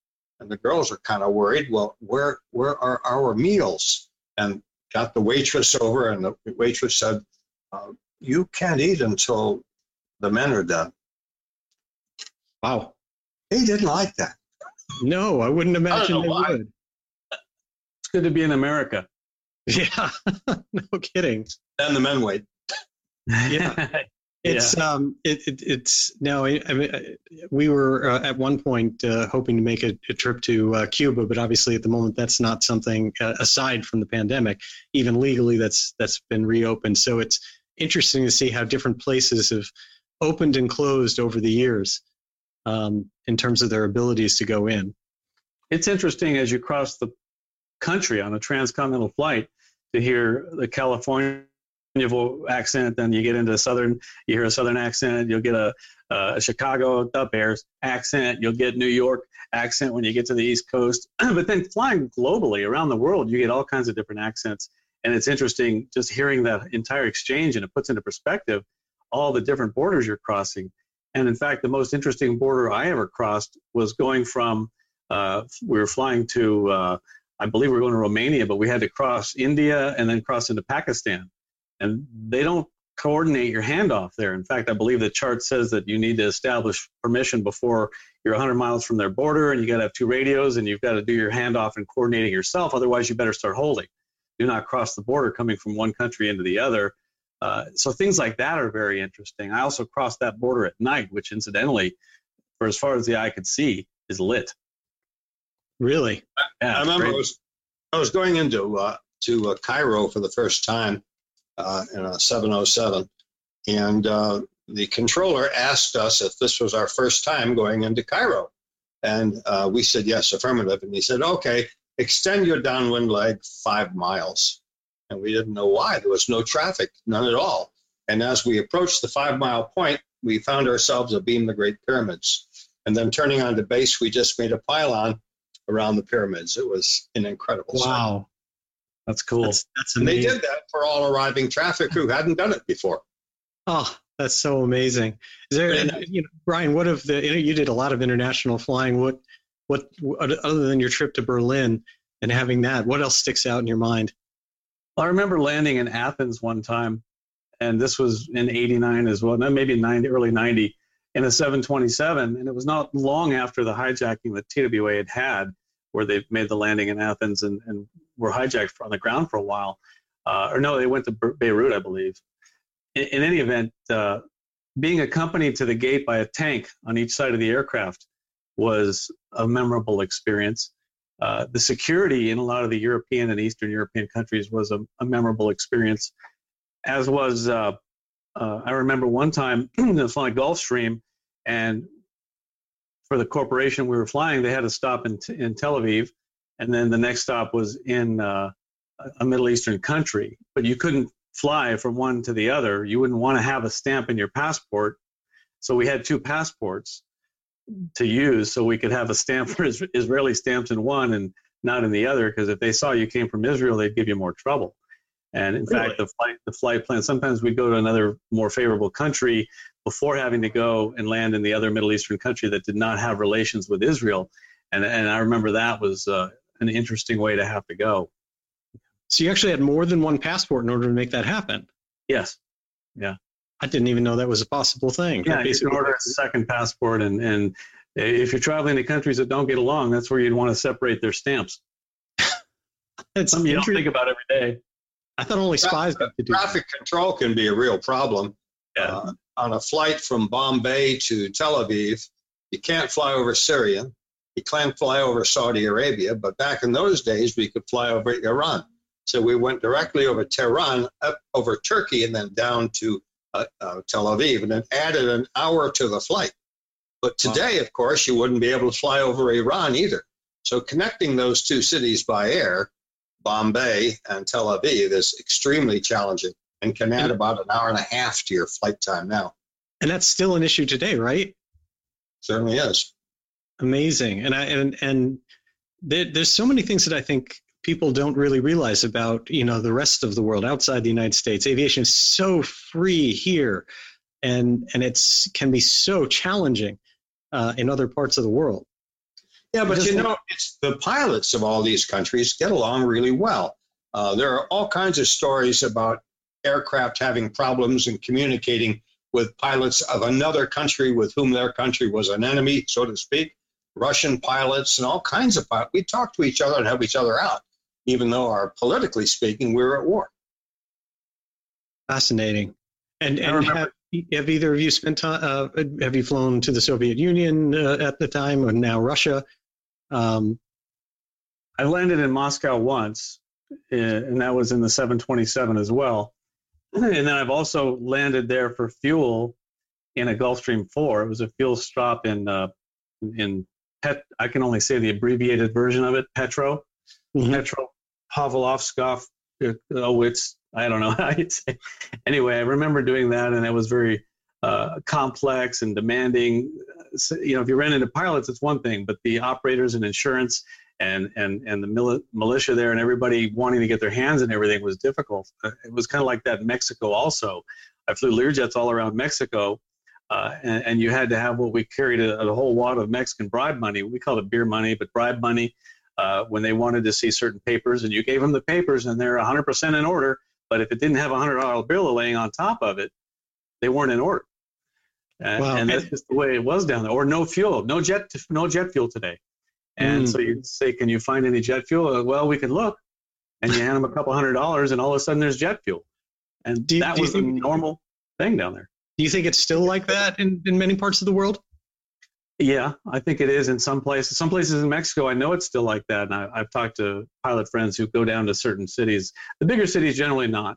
S3: and the girls are kind of worried. Well, where where are our meals? And got the waitress over, and the waitress said, uh, "You can't eat until the men are done."
S2: Wow,
S3: he didn't like that.
S2: No, I wouldn't imagine they why. would.
S4: It's good to be in America.
S2: Yeah, no kidding.
S3: And the men wait.
S2: yeah, It's yeah. um, it, it, it's no. I, I mean, we were uh, at one point uh, hoping to make a, a trip to uh, Cuba, but obviously at the moment that's not something uh, aside from the pandemic. Even legally, that's that's been reopened. So it's interesting to see how different places have opened and closed over the years um, in terms of their abilities to go in.
S4: It's interesting as you cross the country on a transcontinental flight to hear the California accent, then you get into southern, you hear a southern accent, you'll get a, a Chicago, the Bears accent, you'll get New York accent when you get to the East Coast. but then flying globally around the world, you get all kinds of different accents. And it's interesting just hearing that entire exchange, and it puts into perspective all the different borders you're crossing. And in fact, the most interesting border I ever crossed was going from, uh, we were flying to, uh, I believe we were going to Romania, but we had to cross India and then cross into Pakistan and they don't coordinate your handoff there. In fact, I believe the chart says that you need to establish permission before you're 100 miles from their border, and you got to have two radios, and you've got to do your handoff and coordinating yourself. Otherwise, you better start holding. Do not cross the border coming from one country into the other Uh, so things like that are very interesting. I also crossed that border at night, which incidentally, for as far as the eye could see, is lit.
S2: Really?
S3: Yeah, I remember I was, I was, going into uh, to uh, Cairo for the first time uh, in a 707, and uh, the controller asked us if this was our first time going into Cairo. And uh, we said, yes, affirmative. And he said, okay, extend your downwind leg five miles. And we didn't know why. There was no traffic, none at all. And as we approached the five mile point, we found ourselves abeam the Great Pyramids. And then turning onto base, we just made a pylon around the pyramids. It was an incredible
S2: wow.
S4: Sight. That's cool.
S2: That's, that's
S3: amazing. And they did that for all arriving traffic who hadn't done it before.
S2: Oh, that's so amazing. Is there, and, you know, Brian? What of the? You, know, you did a lot of international flying. What, what, other than your trip to Berlin and having that, what else sticks out in your mind?
S4: I remember landing in Athens one time, and this was in '89 as well, maybe 90, early '90, in a 727, and it was not long after the hijacking that TWA had had, where they made the landing in Athens and, and were hijacked on the ground for a while. Uh, or no, they went to Beirut, I believe in, in any event, uh, being accompanied to the gate by a tank on each side of the aircraft was a memorable experience. Uh, the security in a lot of the European and Eastern European countries was a, a memorable experience, as was, uh, uh I remember one time I was flying Gulfstream, and for the corporation we were flying, they had to stop in, in Tel Aviv, and then the next stop was in uh, a Middle Eastern country, but you couldn't fly from one to the other, you wouldn't want to have a stamp in your passport. So we had two passports to use so we could have a stamp for Israeli stamps in one and not in the other because if they saw you came from Israel, they'd give you more trouble. And in really? fact, the flight the flight plan sometimes we'd go to another more favorable country before having to go and land in the other Middle Eastern country that did not have relations with Israel. And and I remember that was uh, an interesting way to have to go.
S2: So you actually had more than one passport in order to make that happen.
S4: Yes. Yeah.
S2: I didn't even know that was a possible thing.
S4: Yeah, you can order a second passport, and and if you're traveling to countries that don't get along, that's where you'd want to separate their stamps.
S2: It's
S4: something you don't think about every day.
S2: I thought only spies
S3: traffic, do Traffic that. control can be a real problem. Yeah. Uh, on a flight from Bombay to Tel Aviv, you can't fly over Syria. You can't fly over Saudi Arabia, but back in those days, we could fly over Iran. So we went directly over Tehran, up over Turkey, and then down to uh, uh, Tel Aviv, and then added an hour to the flight. But today, wow. of course, you wouldn't be able to fly over Iran either. So connecting those two cities by air, Bombay and Tel Aviv, is extremely challenging and can add about an hour and a half to your flight time now.
S2: And that's still an issue today, right?
S3: Certainly is.
S2: Amazing. And I and and there, there's so many things that I think people don't really realize about you know the rest of the world outside the United States. Aviation is so free here, and and it's can be so challenging uh, in other parts of the world.
S3: Yeah, but you know, it's the pilots of all these countries get along really well. Uh, there are all kinds of stories about aircraft having problems and communicating with pilots of another country with whom their country was an enemy, so to speak. Russian pilots and all kinds of pilots. We talk to each other and help each other out even though our politically speaking, we are at war.
S2: Fascinating. And, and have, have either of you spent time, uh, have you flown to the Soviet Union uh, at the time or now Russia? Um,
S4: I landed in Moscow once, uh, and that was in the 727 as well. And then I've also landed there for fuel in a Gulfstream 4. It was a fuel stop in uh, in Pet. I can only say the abbreviated version of it, Petro. Mm-hmm. Petro Pavlovskov. Oh, it's I don't know how you say. Anyway, I remember doing that, and it was very uh, complex and demanding. So, you know, if you ran into pilots, it's one thing, but the operators and insurance and and and the mili- militia there and everybody wanting to get their hands and everything was difficult. Uh, it was kind of like that in Mexico also. I flew Learjets all around Mexico, uh, and, and, you had to have what we carried a, a, whole wad of Mexican bribe money. We called it beer money, but bribe money uh, when they wanted to see certain papers, and you gave them the papers, and they're 100% in order. But if it didn't have a hundred dollar bill laying on top of it, they weren't in order. And, wow. and that's just the way it was down there. Or no fuel, no jet, no jet fuel today. And mm. so you say, "Can you find any jet fuel?" Uh, well, we can look, and you hand them a couple hundred dollars, and all of a sudden there's jet fuel. and
S2: Do
S4: that
S2: do
S4: was a normal thing down there.
S2: Do you think it's still like that in, in many parts of the world?
S4: Yeah, I think it is in some places. Some places in Mexico, I know it's still like that. And I, I've talked to pilot friends who go down to certain cities. The bigger cities, generally not.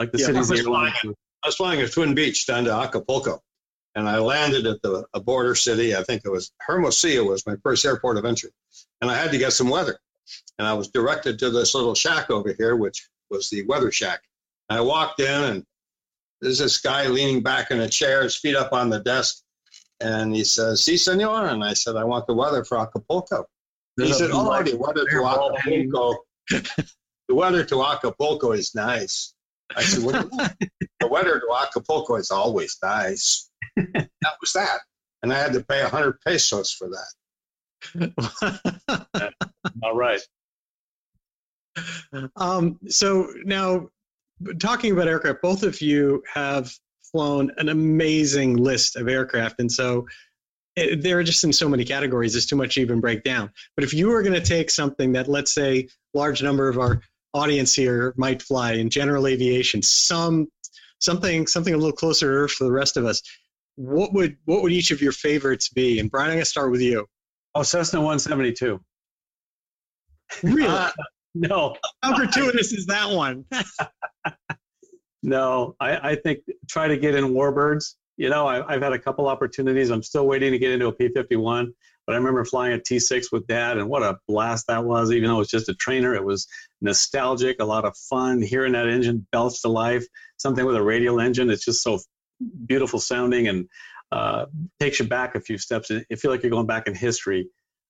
S4: Like the
S3: Yeah,
S4: cities
S3: I was flying I was flying at Twin Beech down to Acapulco, and I landed at the a border city. I think it was Hermosillo was my first airport of entry, and I had to get some weather. And I was directed to this little shack over here, which was the weather shack. And I walked in, and there's this guy leaning back in a chair, his feet up on the desk, and he says, "Si, senor." And I said, "I want the weather for Acapulco." He said, "Oh,
S4: black-
S3: the weather to. Acapulco. the weather to Acapulco is nice." I said, "What do you mean?" the weather to Acapulco is always nice. That was that. And I had to pay 100 pesos for that.
S4: All right.
S2: um, so now, talking about aircraft, both of you have flown an amazing list of aircraft, and so it, they're just in so many categories. It's too much to even break down. But if you were going to take something that, let's say, large number of our audience here might fly in general aviation, some something something a little closer to Earth for the rest of us. What would what would each of your favorites be? And Brian, I'm going to start with you.
S4: Oh, Cessna 172.
S2: Really?
S3: Uh,
S4: No,
S2: How gratuitous is that one?
S4: no. I, I think try to get in warbirds. You know, I, I've had a couple opportunities. I'm still waiting to get into a P-51, but I remember flying a T6 with Dad, and what a blast that was! Even though it was just a trainer, it was nostalgic, a lot of fun. Hearing that engine belch to life, something with a radial engine, it's just so beautiful sounding and uh, takes you back a few steps. You feel like you're going back in history.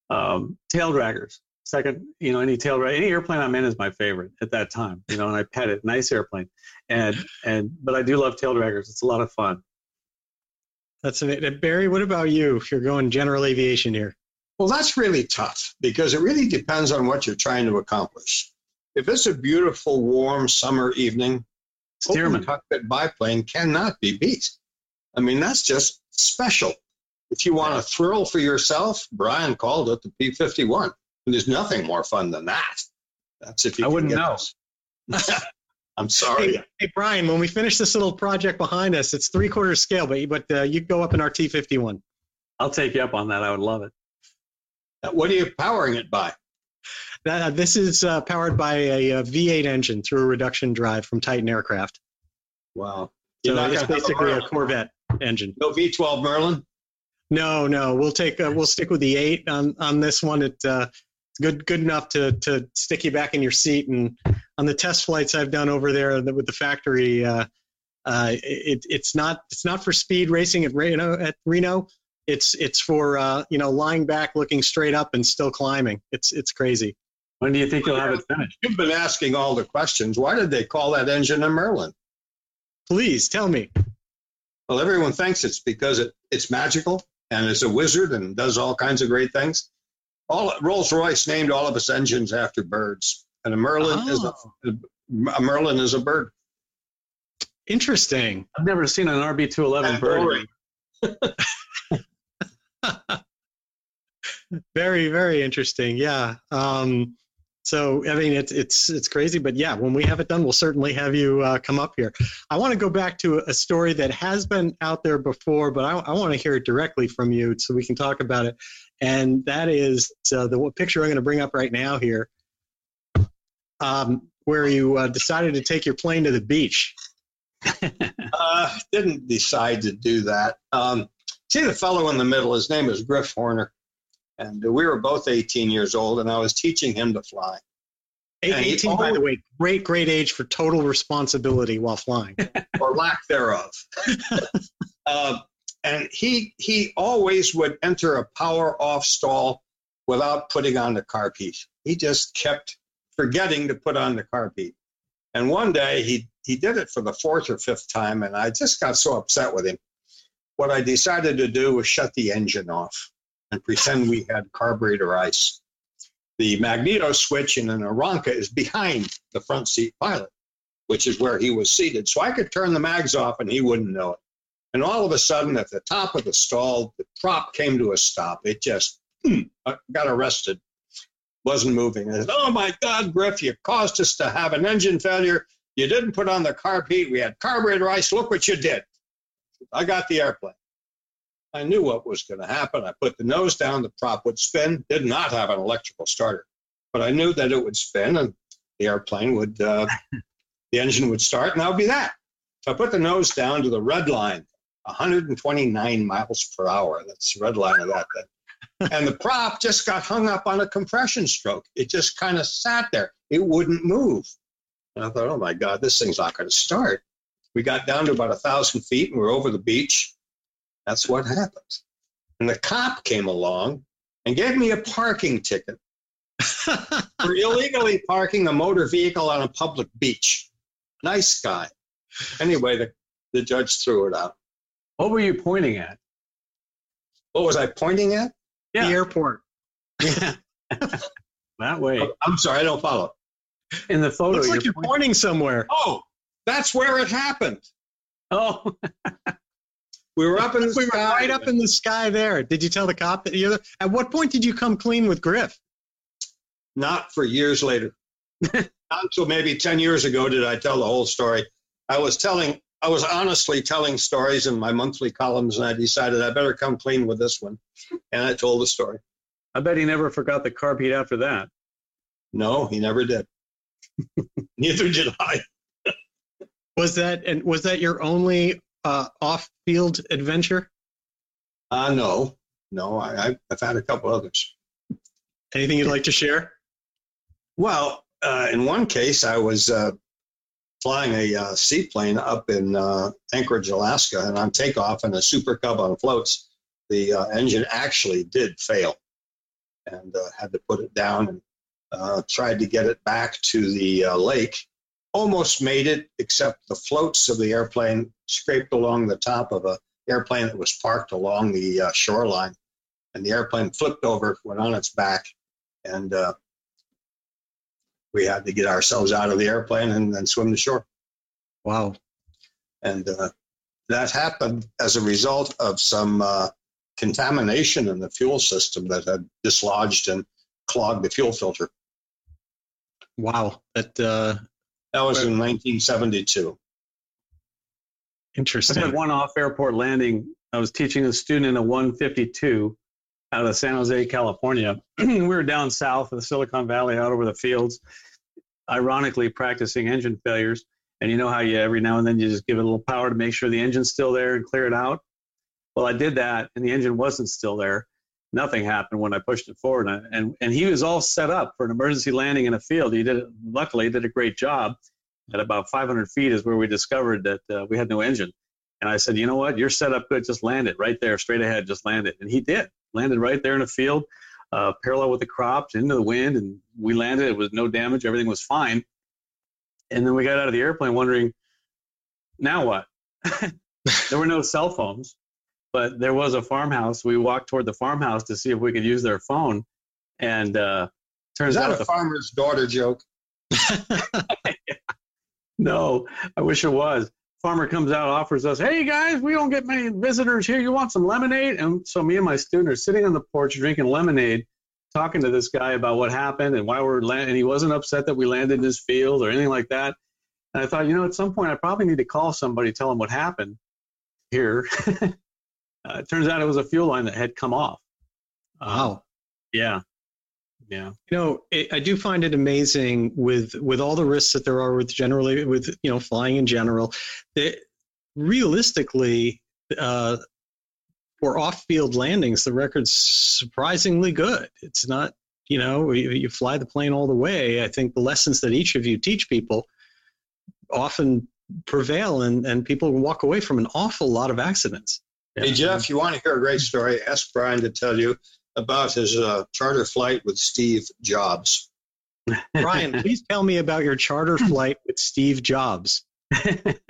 S4: Um, tail draggers, second, you know, any tail drag, any airplane I'm in is my favorite at that time. You know, and I pet it, nice airplane, and and but I do love tail draggers. It's a lot of fun.
S2: That's amazing. Barry, what about you? If you're going general aviation here,
S3: Well, that's really tough because it really depends on what you're trying to accomplish. If it's a beautiful, warm summer evening, open
S4: Stearman.
S3: cockpit biplane cannot be beat. I mean, that's just special. If you want a thrill for yourself, Brian called it the P-51. And there's nothing more fun than that. That's if you
S4: I wouldn't
S3: get
S4: know.
S3: I'm sorry.
S2: Hey, hey, Brian, when we finish this little project behind us, it's three quarters scale, but but uh, you go up in our T51.
S4: I'll take you up on that. I would love it.
S3: What are you powering it by?
S2: Uh, this is uh, powered by a, uh V8 engine through a reduction drive from Titan Aircraft.
S3: Wow.
S2: So
S3: You're not
S2: it's
S3: gonna have a
S2: basically a
S3: Merlin?
S2: Corvette engine.
S3: No V12 Merlin?
S2: No, no, we'll take uh, we'll stick with the eight on on this one. It uh, it's good good enough to to stick you back in your seat. And on the test flights I've done over there with the factory, uh, uh, it, it's not it's not for speed racing at Reno. At Reno, it's it's for uh, you know lying back, looking straight up, and still climbing. It's it's crazy.
S4: When do you think you'll have it finished?
S3: You've been asking all the questions. Why did they call that engine a Merlin?
S2: Please tell me.
S3: Well, everyone thinks it's because it, it's magical and it's a wizard and does all kinds of great things. All Rolls Royce named all of its engines after birds, and a Merlin is a,
S2: Oh,
S3: a Merlin is a bird.
S2: interesting.
S4: I've never seen an RB211 bird.
S2: very very interesting yeah um so i mean it's it's it's crazy but yeah when we have it done we'll certainly have you uh, come up here i want to go back to a story that has been out there before but i, I want to hear it directly from you so we can talk about it and that is uh, the picture i'm going to bring up right now here um, where you uh, decided to take your plane to the beach
S3: Uh, didn't decide to do that. Um, see the fellow in the middle, his name is Griff Horner. And we were both 18 years old, and I was teaching him to fly.
S2: Eight-
S3: And he
S2: 18 by the way great great age for total responsibility while flying
S3: or lack thereof. uh, and he he always would enter a power off stall without putting on the carb heat. He just kept forgetting to put on the carb heat. And one day he he did it for the fourth or fifth time, and I just got so upset with him. What I decided to do was shut the engine off and pretend we had carburetor ice. The magneto switch in an Aeronca is behind the front seat pilot which is where he was seated. So I could turn the mags off and he wouldn't know it. And all of a sudden, at the top of the stall, the prop came to a stop. It just hmm, got arrested, wasn't moving. I said, oh my God, Griff, you caused us to have an engine failure. You didn't put on the carb heat. We had carburetor ice. Look what you did. I got the airplane. I knew what was going to happen. I put the nose down, the prop would spin. Did not have an electrical starter, but I knew that it would spin and the airplane would, uh, the engine would start, and that would be that. So I put the nose down to the red line, 129 miles per hour. That's the red line of that thing. and the prop just got hung up on a compression stroke. It just kind of sat there. It wouldn't move. And I thought, oh my God, this thing's not going to start. We got down to about a thousand feet and we are over the beach. That's what happened. And the cop came along and gave me a parking ticket for illegally parking a motor vehicle on a public beach. Nice guy. Anyway, the, the judge threw it out.
S4: What were you pointing at?
S3: What was I pointing at?
S2: Yeah. The airport. Yeah.
S4: that way.
S3: I'm sorry, I don't follow.
S4: In the photo,
S2: looks like you're, pointing, pointing somewhere.
S3: Oh, that's where it happened.
S4: Oh.
S3: we were up in the
S2: we sky. were right up in the sky there. Did you tell the cop that you? At what point did you come clean with Griff?
S3: Not for years later. Not until maybe ten years ago did I tell the whole story. I was telling, I was honestly telling stories in my monthly columns, and I decided I better come clean with this one, and I told the story.
S4: I bet he never forgot the heat after that.
S3: No, he never did. Neither did I.
S2: was that and was that your only uh, off-field adventure?
S3: Uh, no, no. I, I've had a couple others.
S2: Anything you'd like to share?
S3: Well, uh, in one case, I was uh, flying a uh, seaplane up in uh, Anchorage, Alaska, and on takeoff in a Super Cub on floats, the uh, engine actually did fail, and uh, had to put it down and uh, tried to get it back to the uh, lake. Almost made it, except the floats of the airplane scraped along the top of a airplane that was parked along the uh, shoreline, and the airplane flipped over, went on its back, and uh, we had to get ourselves out of the airplane and then swim to shore.
S2: Wow!
S3: And uh, that happened as a result of some uh, contamination in the fuel system that had dislodged and clogged the fuel filter.
S2: Wow, that uh,
S3: that was in 1972.
S2: Interesting.
S4: I had one off-airport landing. I was teaching a student in a 152 out of San Jose, California. we were down south of the Silicon Valley, out over the fields, ironically practicing engine failures. And you know how you every now and then you just give it a little power to make sure the engine's still there and clear it out. Well, I did that, and the engine wasn't still there nothing happened when I pushed it forward. And, and, and he was all set up for an emergency landing in a field. He did, luckily, did a great job. At about 500 feet is where we discovered that uh, we had no engine. And I said, you know what? You're set up good. Just land it right there, straight ahead. Just land it. And he did. Landed right there in a field, uh, parallel with the crops, into the wind. And we landed. It was no damage. Everything was fine. And then we got out of the airplane wondering, now what? there were no cell phones but there was a farmhouse. We walked toward the farmhouse to see if we could use their phone, and uh, turns
S3: Is that
S4: out
S3: a
S4: the
S3: farmer's daughter joke.
S4: no, I wish it was. Farmer comes out, offers us, "Hey guys, we don't get many visitors here. You want some lemonade?" And so me and my student are sitting on the porch drinking lemonade, talking to this guy about what happened and why we're land- And he wasn't upset that we landed in his field or anything like that. And I thought, you know, at some point I probably need to call somebody, tell them what happened here. Uh, it turns out it was a fuel line that had come off.
S2: Um, wow.
S4: yeah. Yeah.
S2: You know, it, I do find it amazing with with all the risks that there are with generally with you know flying in general. That realistically, uh, for off-field landings, the record's surprisingly good. It's not you know you, you fly the plane all the way. I think the lessons that each of you teach people often prevail, and and people walk away from an awful lot of accidents.
S3: Hey, Jeff, you want to hear a great story? Ask Brian to tell you about his uh, charter flight with Steve Jobs.
S2: Brian, please tell me about your charter flight with Steve Jobs.
S4: it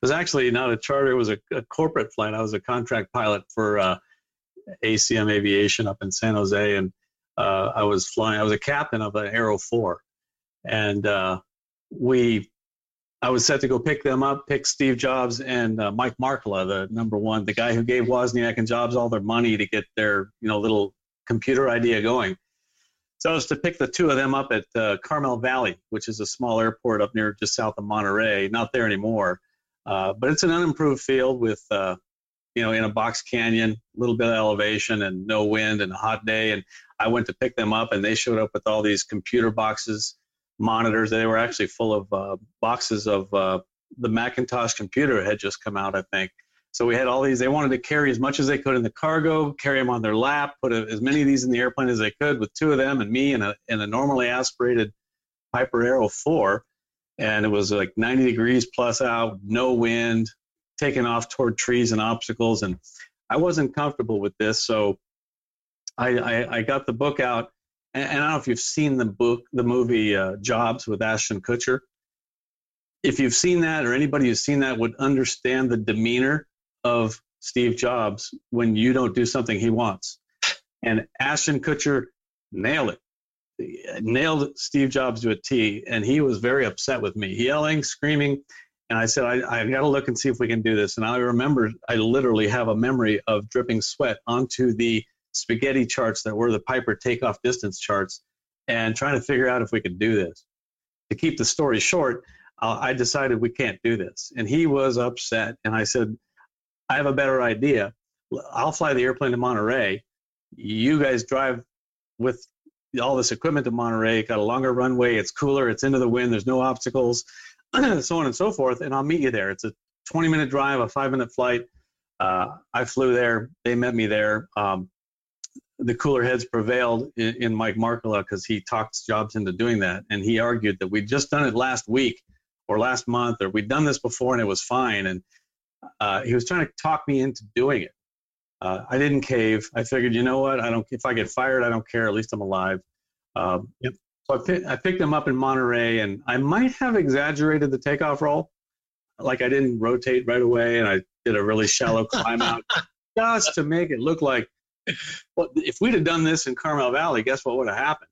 S4: was actually not a charter, it was a, a corporate flight. I was a contract pilot for uh, ACM Aviation up in San Jose, and uh, I was flying, I was a captain of an Arrow 4. And uh, we I was set to go pick them up, pick Steve Jobs and uh, Mike Markkula, the number one, the guy who gave Wozniak and Jobs all their money to get their you know little computer idea going. So I was to pick the two of them up at uh, Carmel Valley, which is a small airport up near just south of Monterey. Not there anymore, uh, but it's an unimproved field with, uh, you know, in a box canyon, a little bit of elevation and no wind and a hot day. And I went to pick them up, and they showed up with all these computer boxes, monitors. They were actually full of uh, boxes of uh, the Macintosh computer had just come out, I think. So we had all these. They wanted to carry as much as they could in the cargo, carry them on their lap, put as many of these in the airplane as they could with two of them and me in a in a normally aspirated Piper Arrow 4, and it was like 90 degrees plus out, no wind, taking off toward trees and obstacles, and I wasn't comfortable with this, so I I, I got the book out, and, I don't know if you've seen the book, the movie uh, Jobs with Ashton Kutcher. If you've seen that, or anybody who's seen that would understand the demeanor of Steve Jobs when you don't do something he wants. And Ashton Kutcher nailed it. Nailed Steve Jobs to a T, and he was very upset with me, yelling, screaming. And I said, I, I got to look and see if we can do this. And I remember, I literally have a memory of dripping sweat onto the spaghetti charts that were the Piper takeoff distance charts and trying to figure out if we could do this. To keep the story short, uh, I decided we can't do this. And he was upset. And I said, I have a better idea. I'll fly the airplane to Monterey. You guys drive with all this equipment to Monterey, got a longer runway, it's cooler, it's into the wind, there's no obstacles, so on and so forth, and I'll meet you there. It's a 20 minute drive, a five minute flight. Uh, I flew there, they met me there. Um, the cooler heads prevailed in, in Mike Markkula because he talked Jobs into doing that, and he argued that we'd just done it last week or last month, or we'd done this before and it was fine. And uh, he was trying to talk me into doing it. Uh, I didn't cave. I figured, you know what? I don't. If I get fired, I don't care. At least I'm alive. Um, yep. So I, pick, I picked him up in Monterey, and I might have exaggerated the takeoff roll. Like I didn't rotate right away, and I did a really shallow climb out just to make it look like. Well, if we'd have done this in Carmel Valley, guess what would have happened?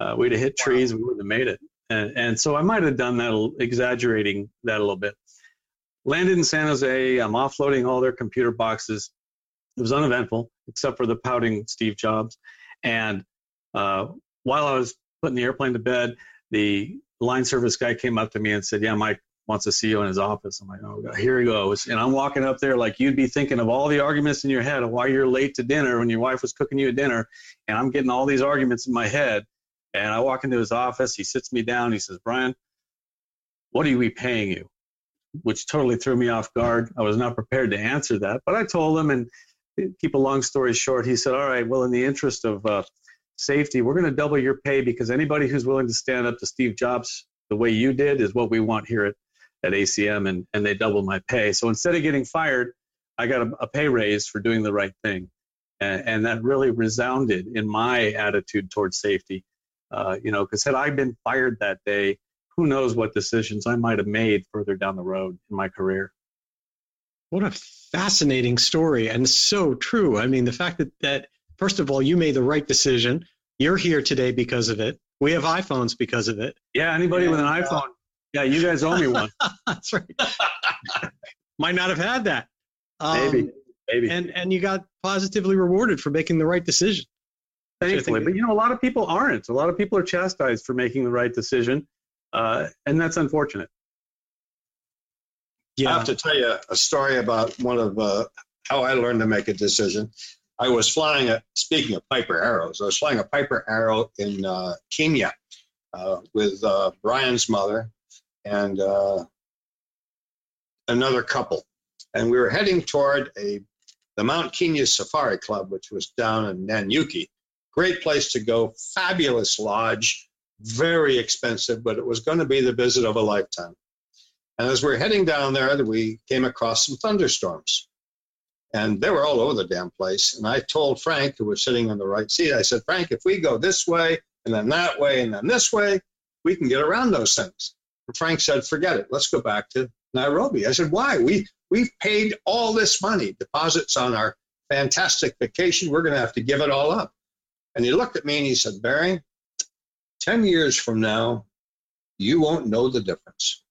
S4: Uh, we'd have hit trees, wow. we wouldn't have made it. And, and so I might have done that, exaggerating that a little bit landed in San Jose. I'm offloading all their computer boxes. It was uneventful, except for the pouting Steve Jobs. And uh, while I was putting the airplane to bed, the line service guy came up to me and said, "Yeah, Mike wants to see you in his office." I'm like, "Oh, God, here he goes!" And I'm walking up there like you'd be thinking of all the arguments in your head of why you're late to dinner when your wife was cooking you a dinner, and I'm getting all these arguments in my head. And I walk into his office. He sits me down. He says, "Brian, what are we paying you?" which totally threw me off guard. I was not prepared to answer that, but I told him, and keep a long story short, he said, "All right, well, in the interest of uh, safety, we're going to double your pay because anybody who's willing to stand up to Steve Jobs the way you did is what we want here at, at ACM," and and they doubled my pay. So instead of getting fired, I got a, a pay raise for doing the right thing, and, and that really resounded in my attitude towards safety. Uh, you know, because had I been fired that day, who knows what decisions I might have made further down the road in my career.
S2: What a fascinating story and so true. I mean, the fact that, that first of all, you made the right decision. You're here today because of it. We have iPhones because of it.
S4: Yeah, anybody and, with an uh, iPhone. Yeah, you guys owe me one.
S2: That's right. might not have had that.
S4: Um, maybe, maybe.
S2: And and you got positively rewarded for making the right decision.
S4: Thankfully, but you know, a lot of people aren't. A lot of people are chastised for making the right decision uh, and that's unfortunate.
S3: Yeah. I have to tell you a story about one of uh, how I learned to make a decision. I was flying a, speaking of Piper Arrows, I was flying a Piper Arrow in uh, Kenya uh, with uh, Brian's mother and uh, another couple. And we were heading toward a the Mount Kenya Safari Club, which was down in Nanyuki. Great place to go, fabulous lodge, very expensive, but it was going to be the visit of a lifetime. And as we are heading down there, we came across some thunderstorms. And they were all over the damn place. And I told Frank, who was sitting in the right seat, I said, Frank, if we go this way and then that way and then this way, we can get around those things. And Frank said, forget it. Let's go back to Nairobi. I said, why? We, we've paid all this money, deposits on our fantastic vacation. We're going to have to give it all up. And he looked at me and he said, Barry, 10 years from now, you won't know the difference.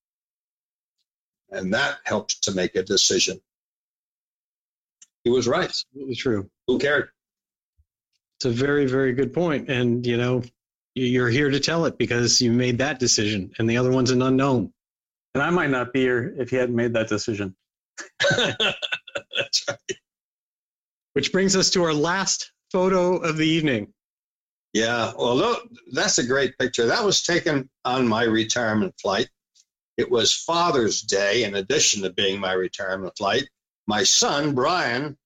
S3: And that helps to make a decision. He was right.
S2: Absolutely true.
S3: Who cared?
S2: It's a very, very good point. And, you know, you're here to tell it because you made that decision, and the other one's an unknown.
S4: And I might not be here if you hadn't made that decision.
S3: That's right.
S2: Which brings us to our last photo of the evening.
S3: Yeah, well, look, that's a great picture. That was taken on my retirement flight. It was Father's Day, in addition to being my retirement flight. My son, Brian,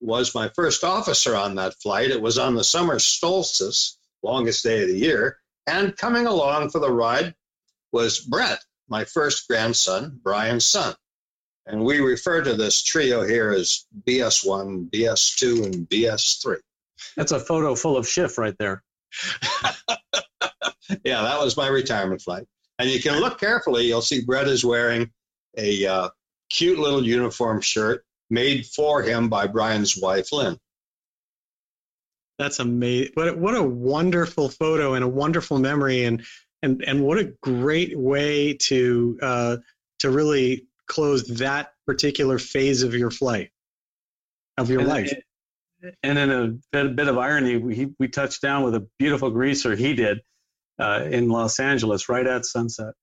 S3: was my first officer on that flight. It was on the summer solstice, longest day of the year. And coming along for the ride was Brett, my first grandson, Brian's son. And we refer to this trio here as BS1, BS2, and BS3.
S4: That's a photo full of Schiff right there.
S3: yeah, that was my retirement flight. And you can look carefully, you'll see Brett is wearing a uh, cute little uniform shirt made for him by Brian's wife, Lynn.
S2: That's amazing. What, what a wonderful photo and a wonderful memory. And, and, and what a great way to, uh, to really close that particular phase of your flight, of your
S4: and,
S2: life.
S4: And in a bit, bit of irony, we, we touched down with a beautiful greaser he did uh, in Los Angeles right at sunset.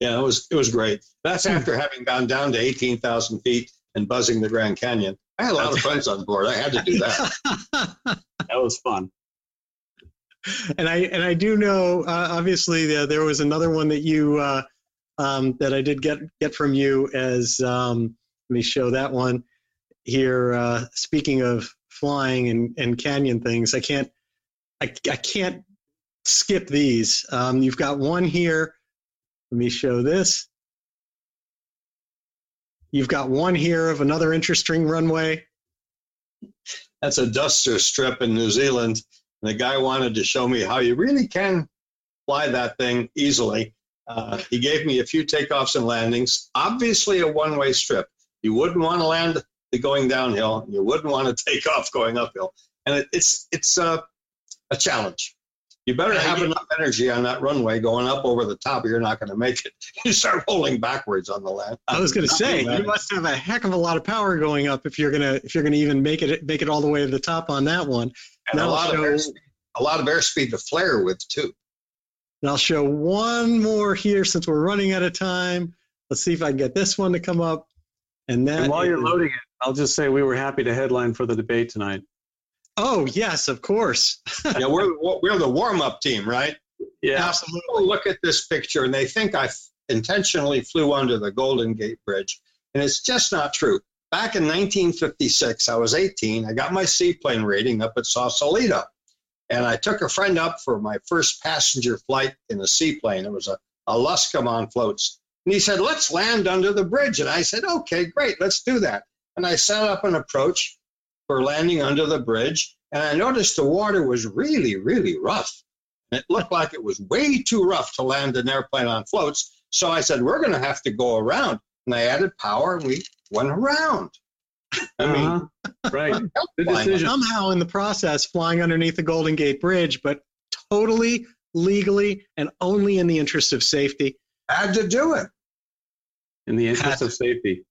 S3: Yeah, it was it was great. That's after having gone down to 18,000 feet and buzzing the Grand Canyon. I had a lot of friends on board. I had to do that.
S4: that was fun.
S2: And I and I do know, uh, obviously, the, there was another one that you uh, um, that I did get get from you. As um, let me show that one here. Uh, speaking of flying and, and canyon things, I can't I, I can't skip these. Um, you've got one here. Let me show this. You've got one here of another interesting runway.
S3: That's a duster strip in New Zealand. And the guy wanted to show me how you really can fly that thing easily. Uh, he gave me a few takeoffs and landings. Obviously, a one way strip. You wouldn't want to land going downhill. You wouldn't want to take off going uphill. And it, it's it's uh, a challenge. You better have enough energy on that runway going up over the top, or you're not going to make it. You start rolling backwards on the land.
S2: I was going to say you must have a heck of a lot of power going up if you're gonna if you're gonna even make it make it all the way to the top on that one.
S3: And a lot, show, of airspeed, a lot of airspeed to flare with too.
S2: And I'll show one more here since we're running out of time. Let's see if I can get this one to come up. And then
S4: and while you're loading it, I'll just say we were happy to headline for the debate tonight.
S2: Oh yes, of course.
S3: yeah, we're we're the warm up team, right?
S2: Yeah, absolutely.
S3: People look at this picture and they think I intentionally flew under the Golden Gate Bridge, and it's just not true. Back in 1956, I was 18. I got my seaplane rating up at Sausalito, and I took a friend up for my first passenger flight in a seaplane. It was a, a Luscombe on floats, and he said, "Let's land under the bridge." And I said, "Okay, great, let's do that." And I set up an approach for landing under the bridge, and I noticed the water was really, really rough. And it looked like it was way too rough to land an airplane on floats. So I said, we're going to have to go around. And I added power, and we went around.
S4: I mean, uh-huh. right.
S2: Good decision. Somehow in the process, flying underneath the Golden Gate Bridge, but totally legally and only in the interest of safety.
S3: Had to do it.
S4: In the interest of safety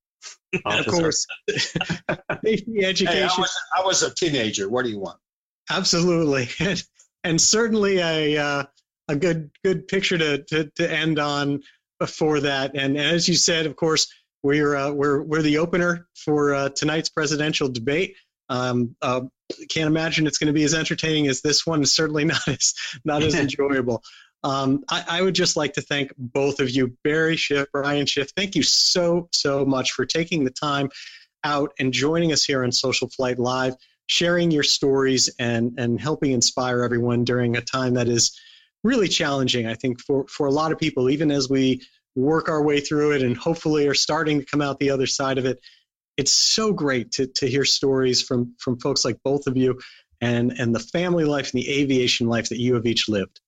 S2: of course, safety education. Hey, I,
S3: was, I, was, a teenager. What do you want?
S2: Absolutely, and, and certainly a uh, a good good picture to, to to end on before that. And as you said, of course, we're uh, we're we're the opener for uh, tonight's presidential debate. Um, uh, can't imagine it's going to be as entertaining as this one. Certainly not as not as enjoyable. Um, I, I, would just like to thank both of you, Barry Schiff, Brian Schiff. Thank you so, so much for taking the time out and joining us here on Social Flight Live, sharing your stories and, and helping inspire everyone during a time that is really challenging, I think, for, for a lot of people, even as we work our way through it and hopefully are starting to come out the other side of it. It's so great to, to hear stories from, from folks like both of you and, and the family life and the aviation life that you have each lived.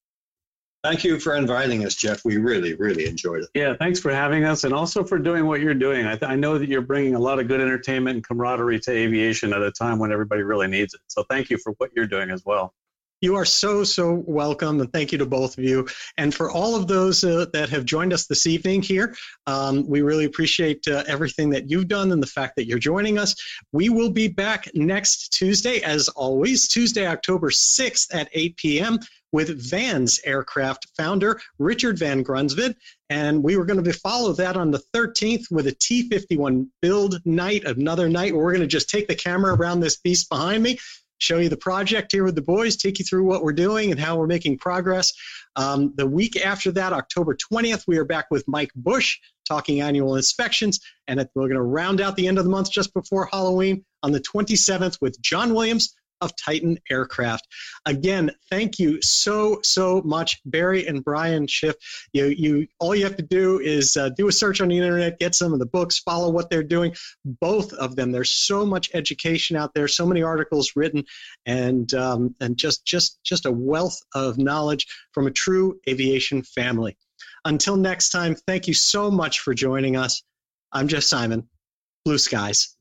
S3: Thank you for inviting us, Jeff. We really, really enjoyed it.
S4: Yeah, thanks for having us and also for doing what you're doing. I, th- I know that you're bringing a lot of good entertainment and camaraderie to aviation at a time when everybody really needs it. So thank you for what you're doing as well.
S2: You are so, so welcome, and thank you to both of you. And for all of those uh, that have joined us this evening here, um, we really appreciate uh, everything that you've done and the fact that you're joining us. We will be back next Tuesday, as always, Tuesday, October 6th at 8 p.m with Vans Aircraft founder Richard Van Grunsven. And we were going to follow that on the 13th with a T 51 build night, another night where we're going to just take the camera around this beast behind me show you the project here with the boys, take you through what we're doing and how we're making progress. Um, the week after that, October 20th, we are back with Mike Bush talking annual inspections. And we're going to round out the end of the month just before Halloween on the 27th with John Williams of Titan Aircraft. Again, thank you so so much, Barry and Brian Schiff. You you all you have to do is uh, do a search on the internet, get some of the books, follow what they're doing. Both of them. There's so much education out there, so many articles written, and um, and just just just a wealth of knowledge from a true aviation family. Until next time, thank you so much for joining us. I'm Jeff Simon. Blue skies.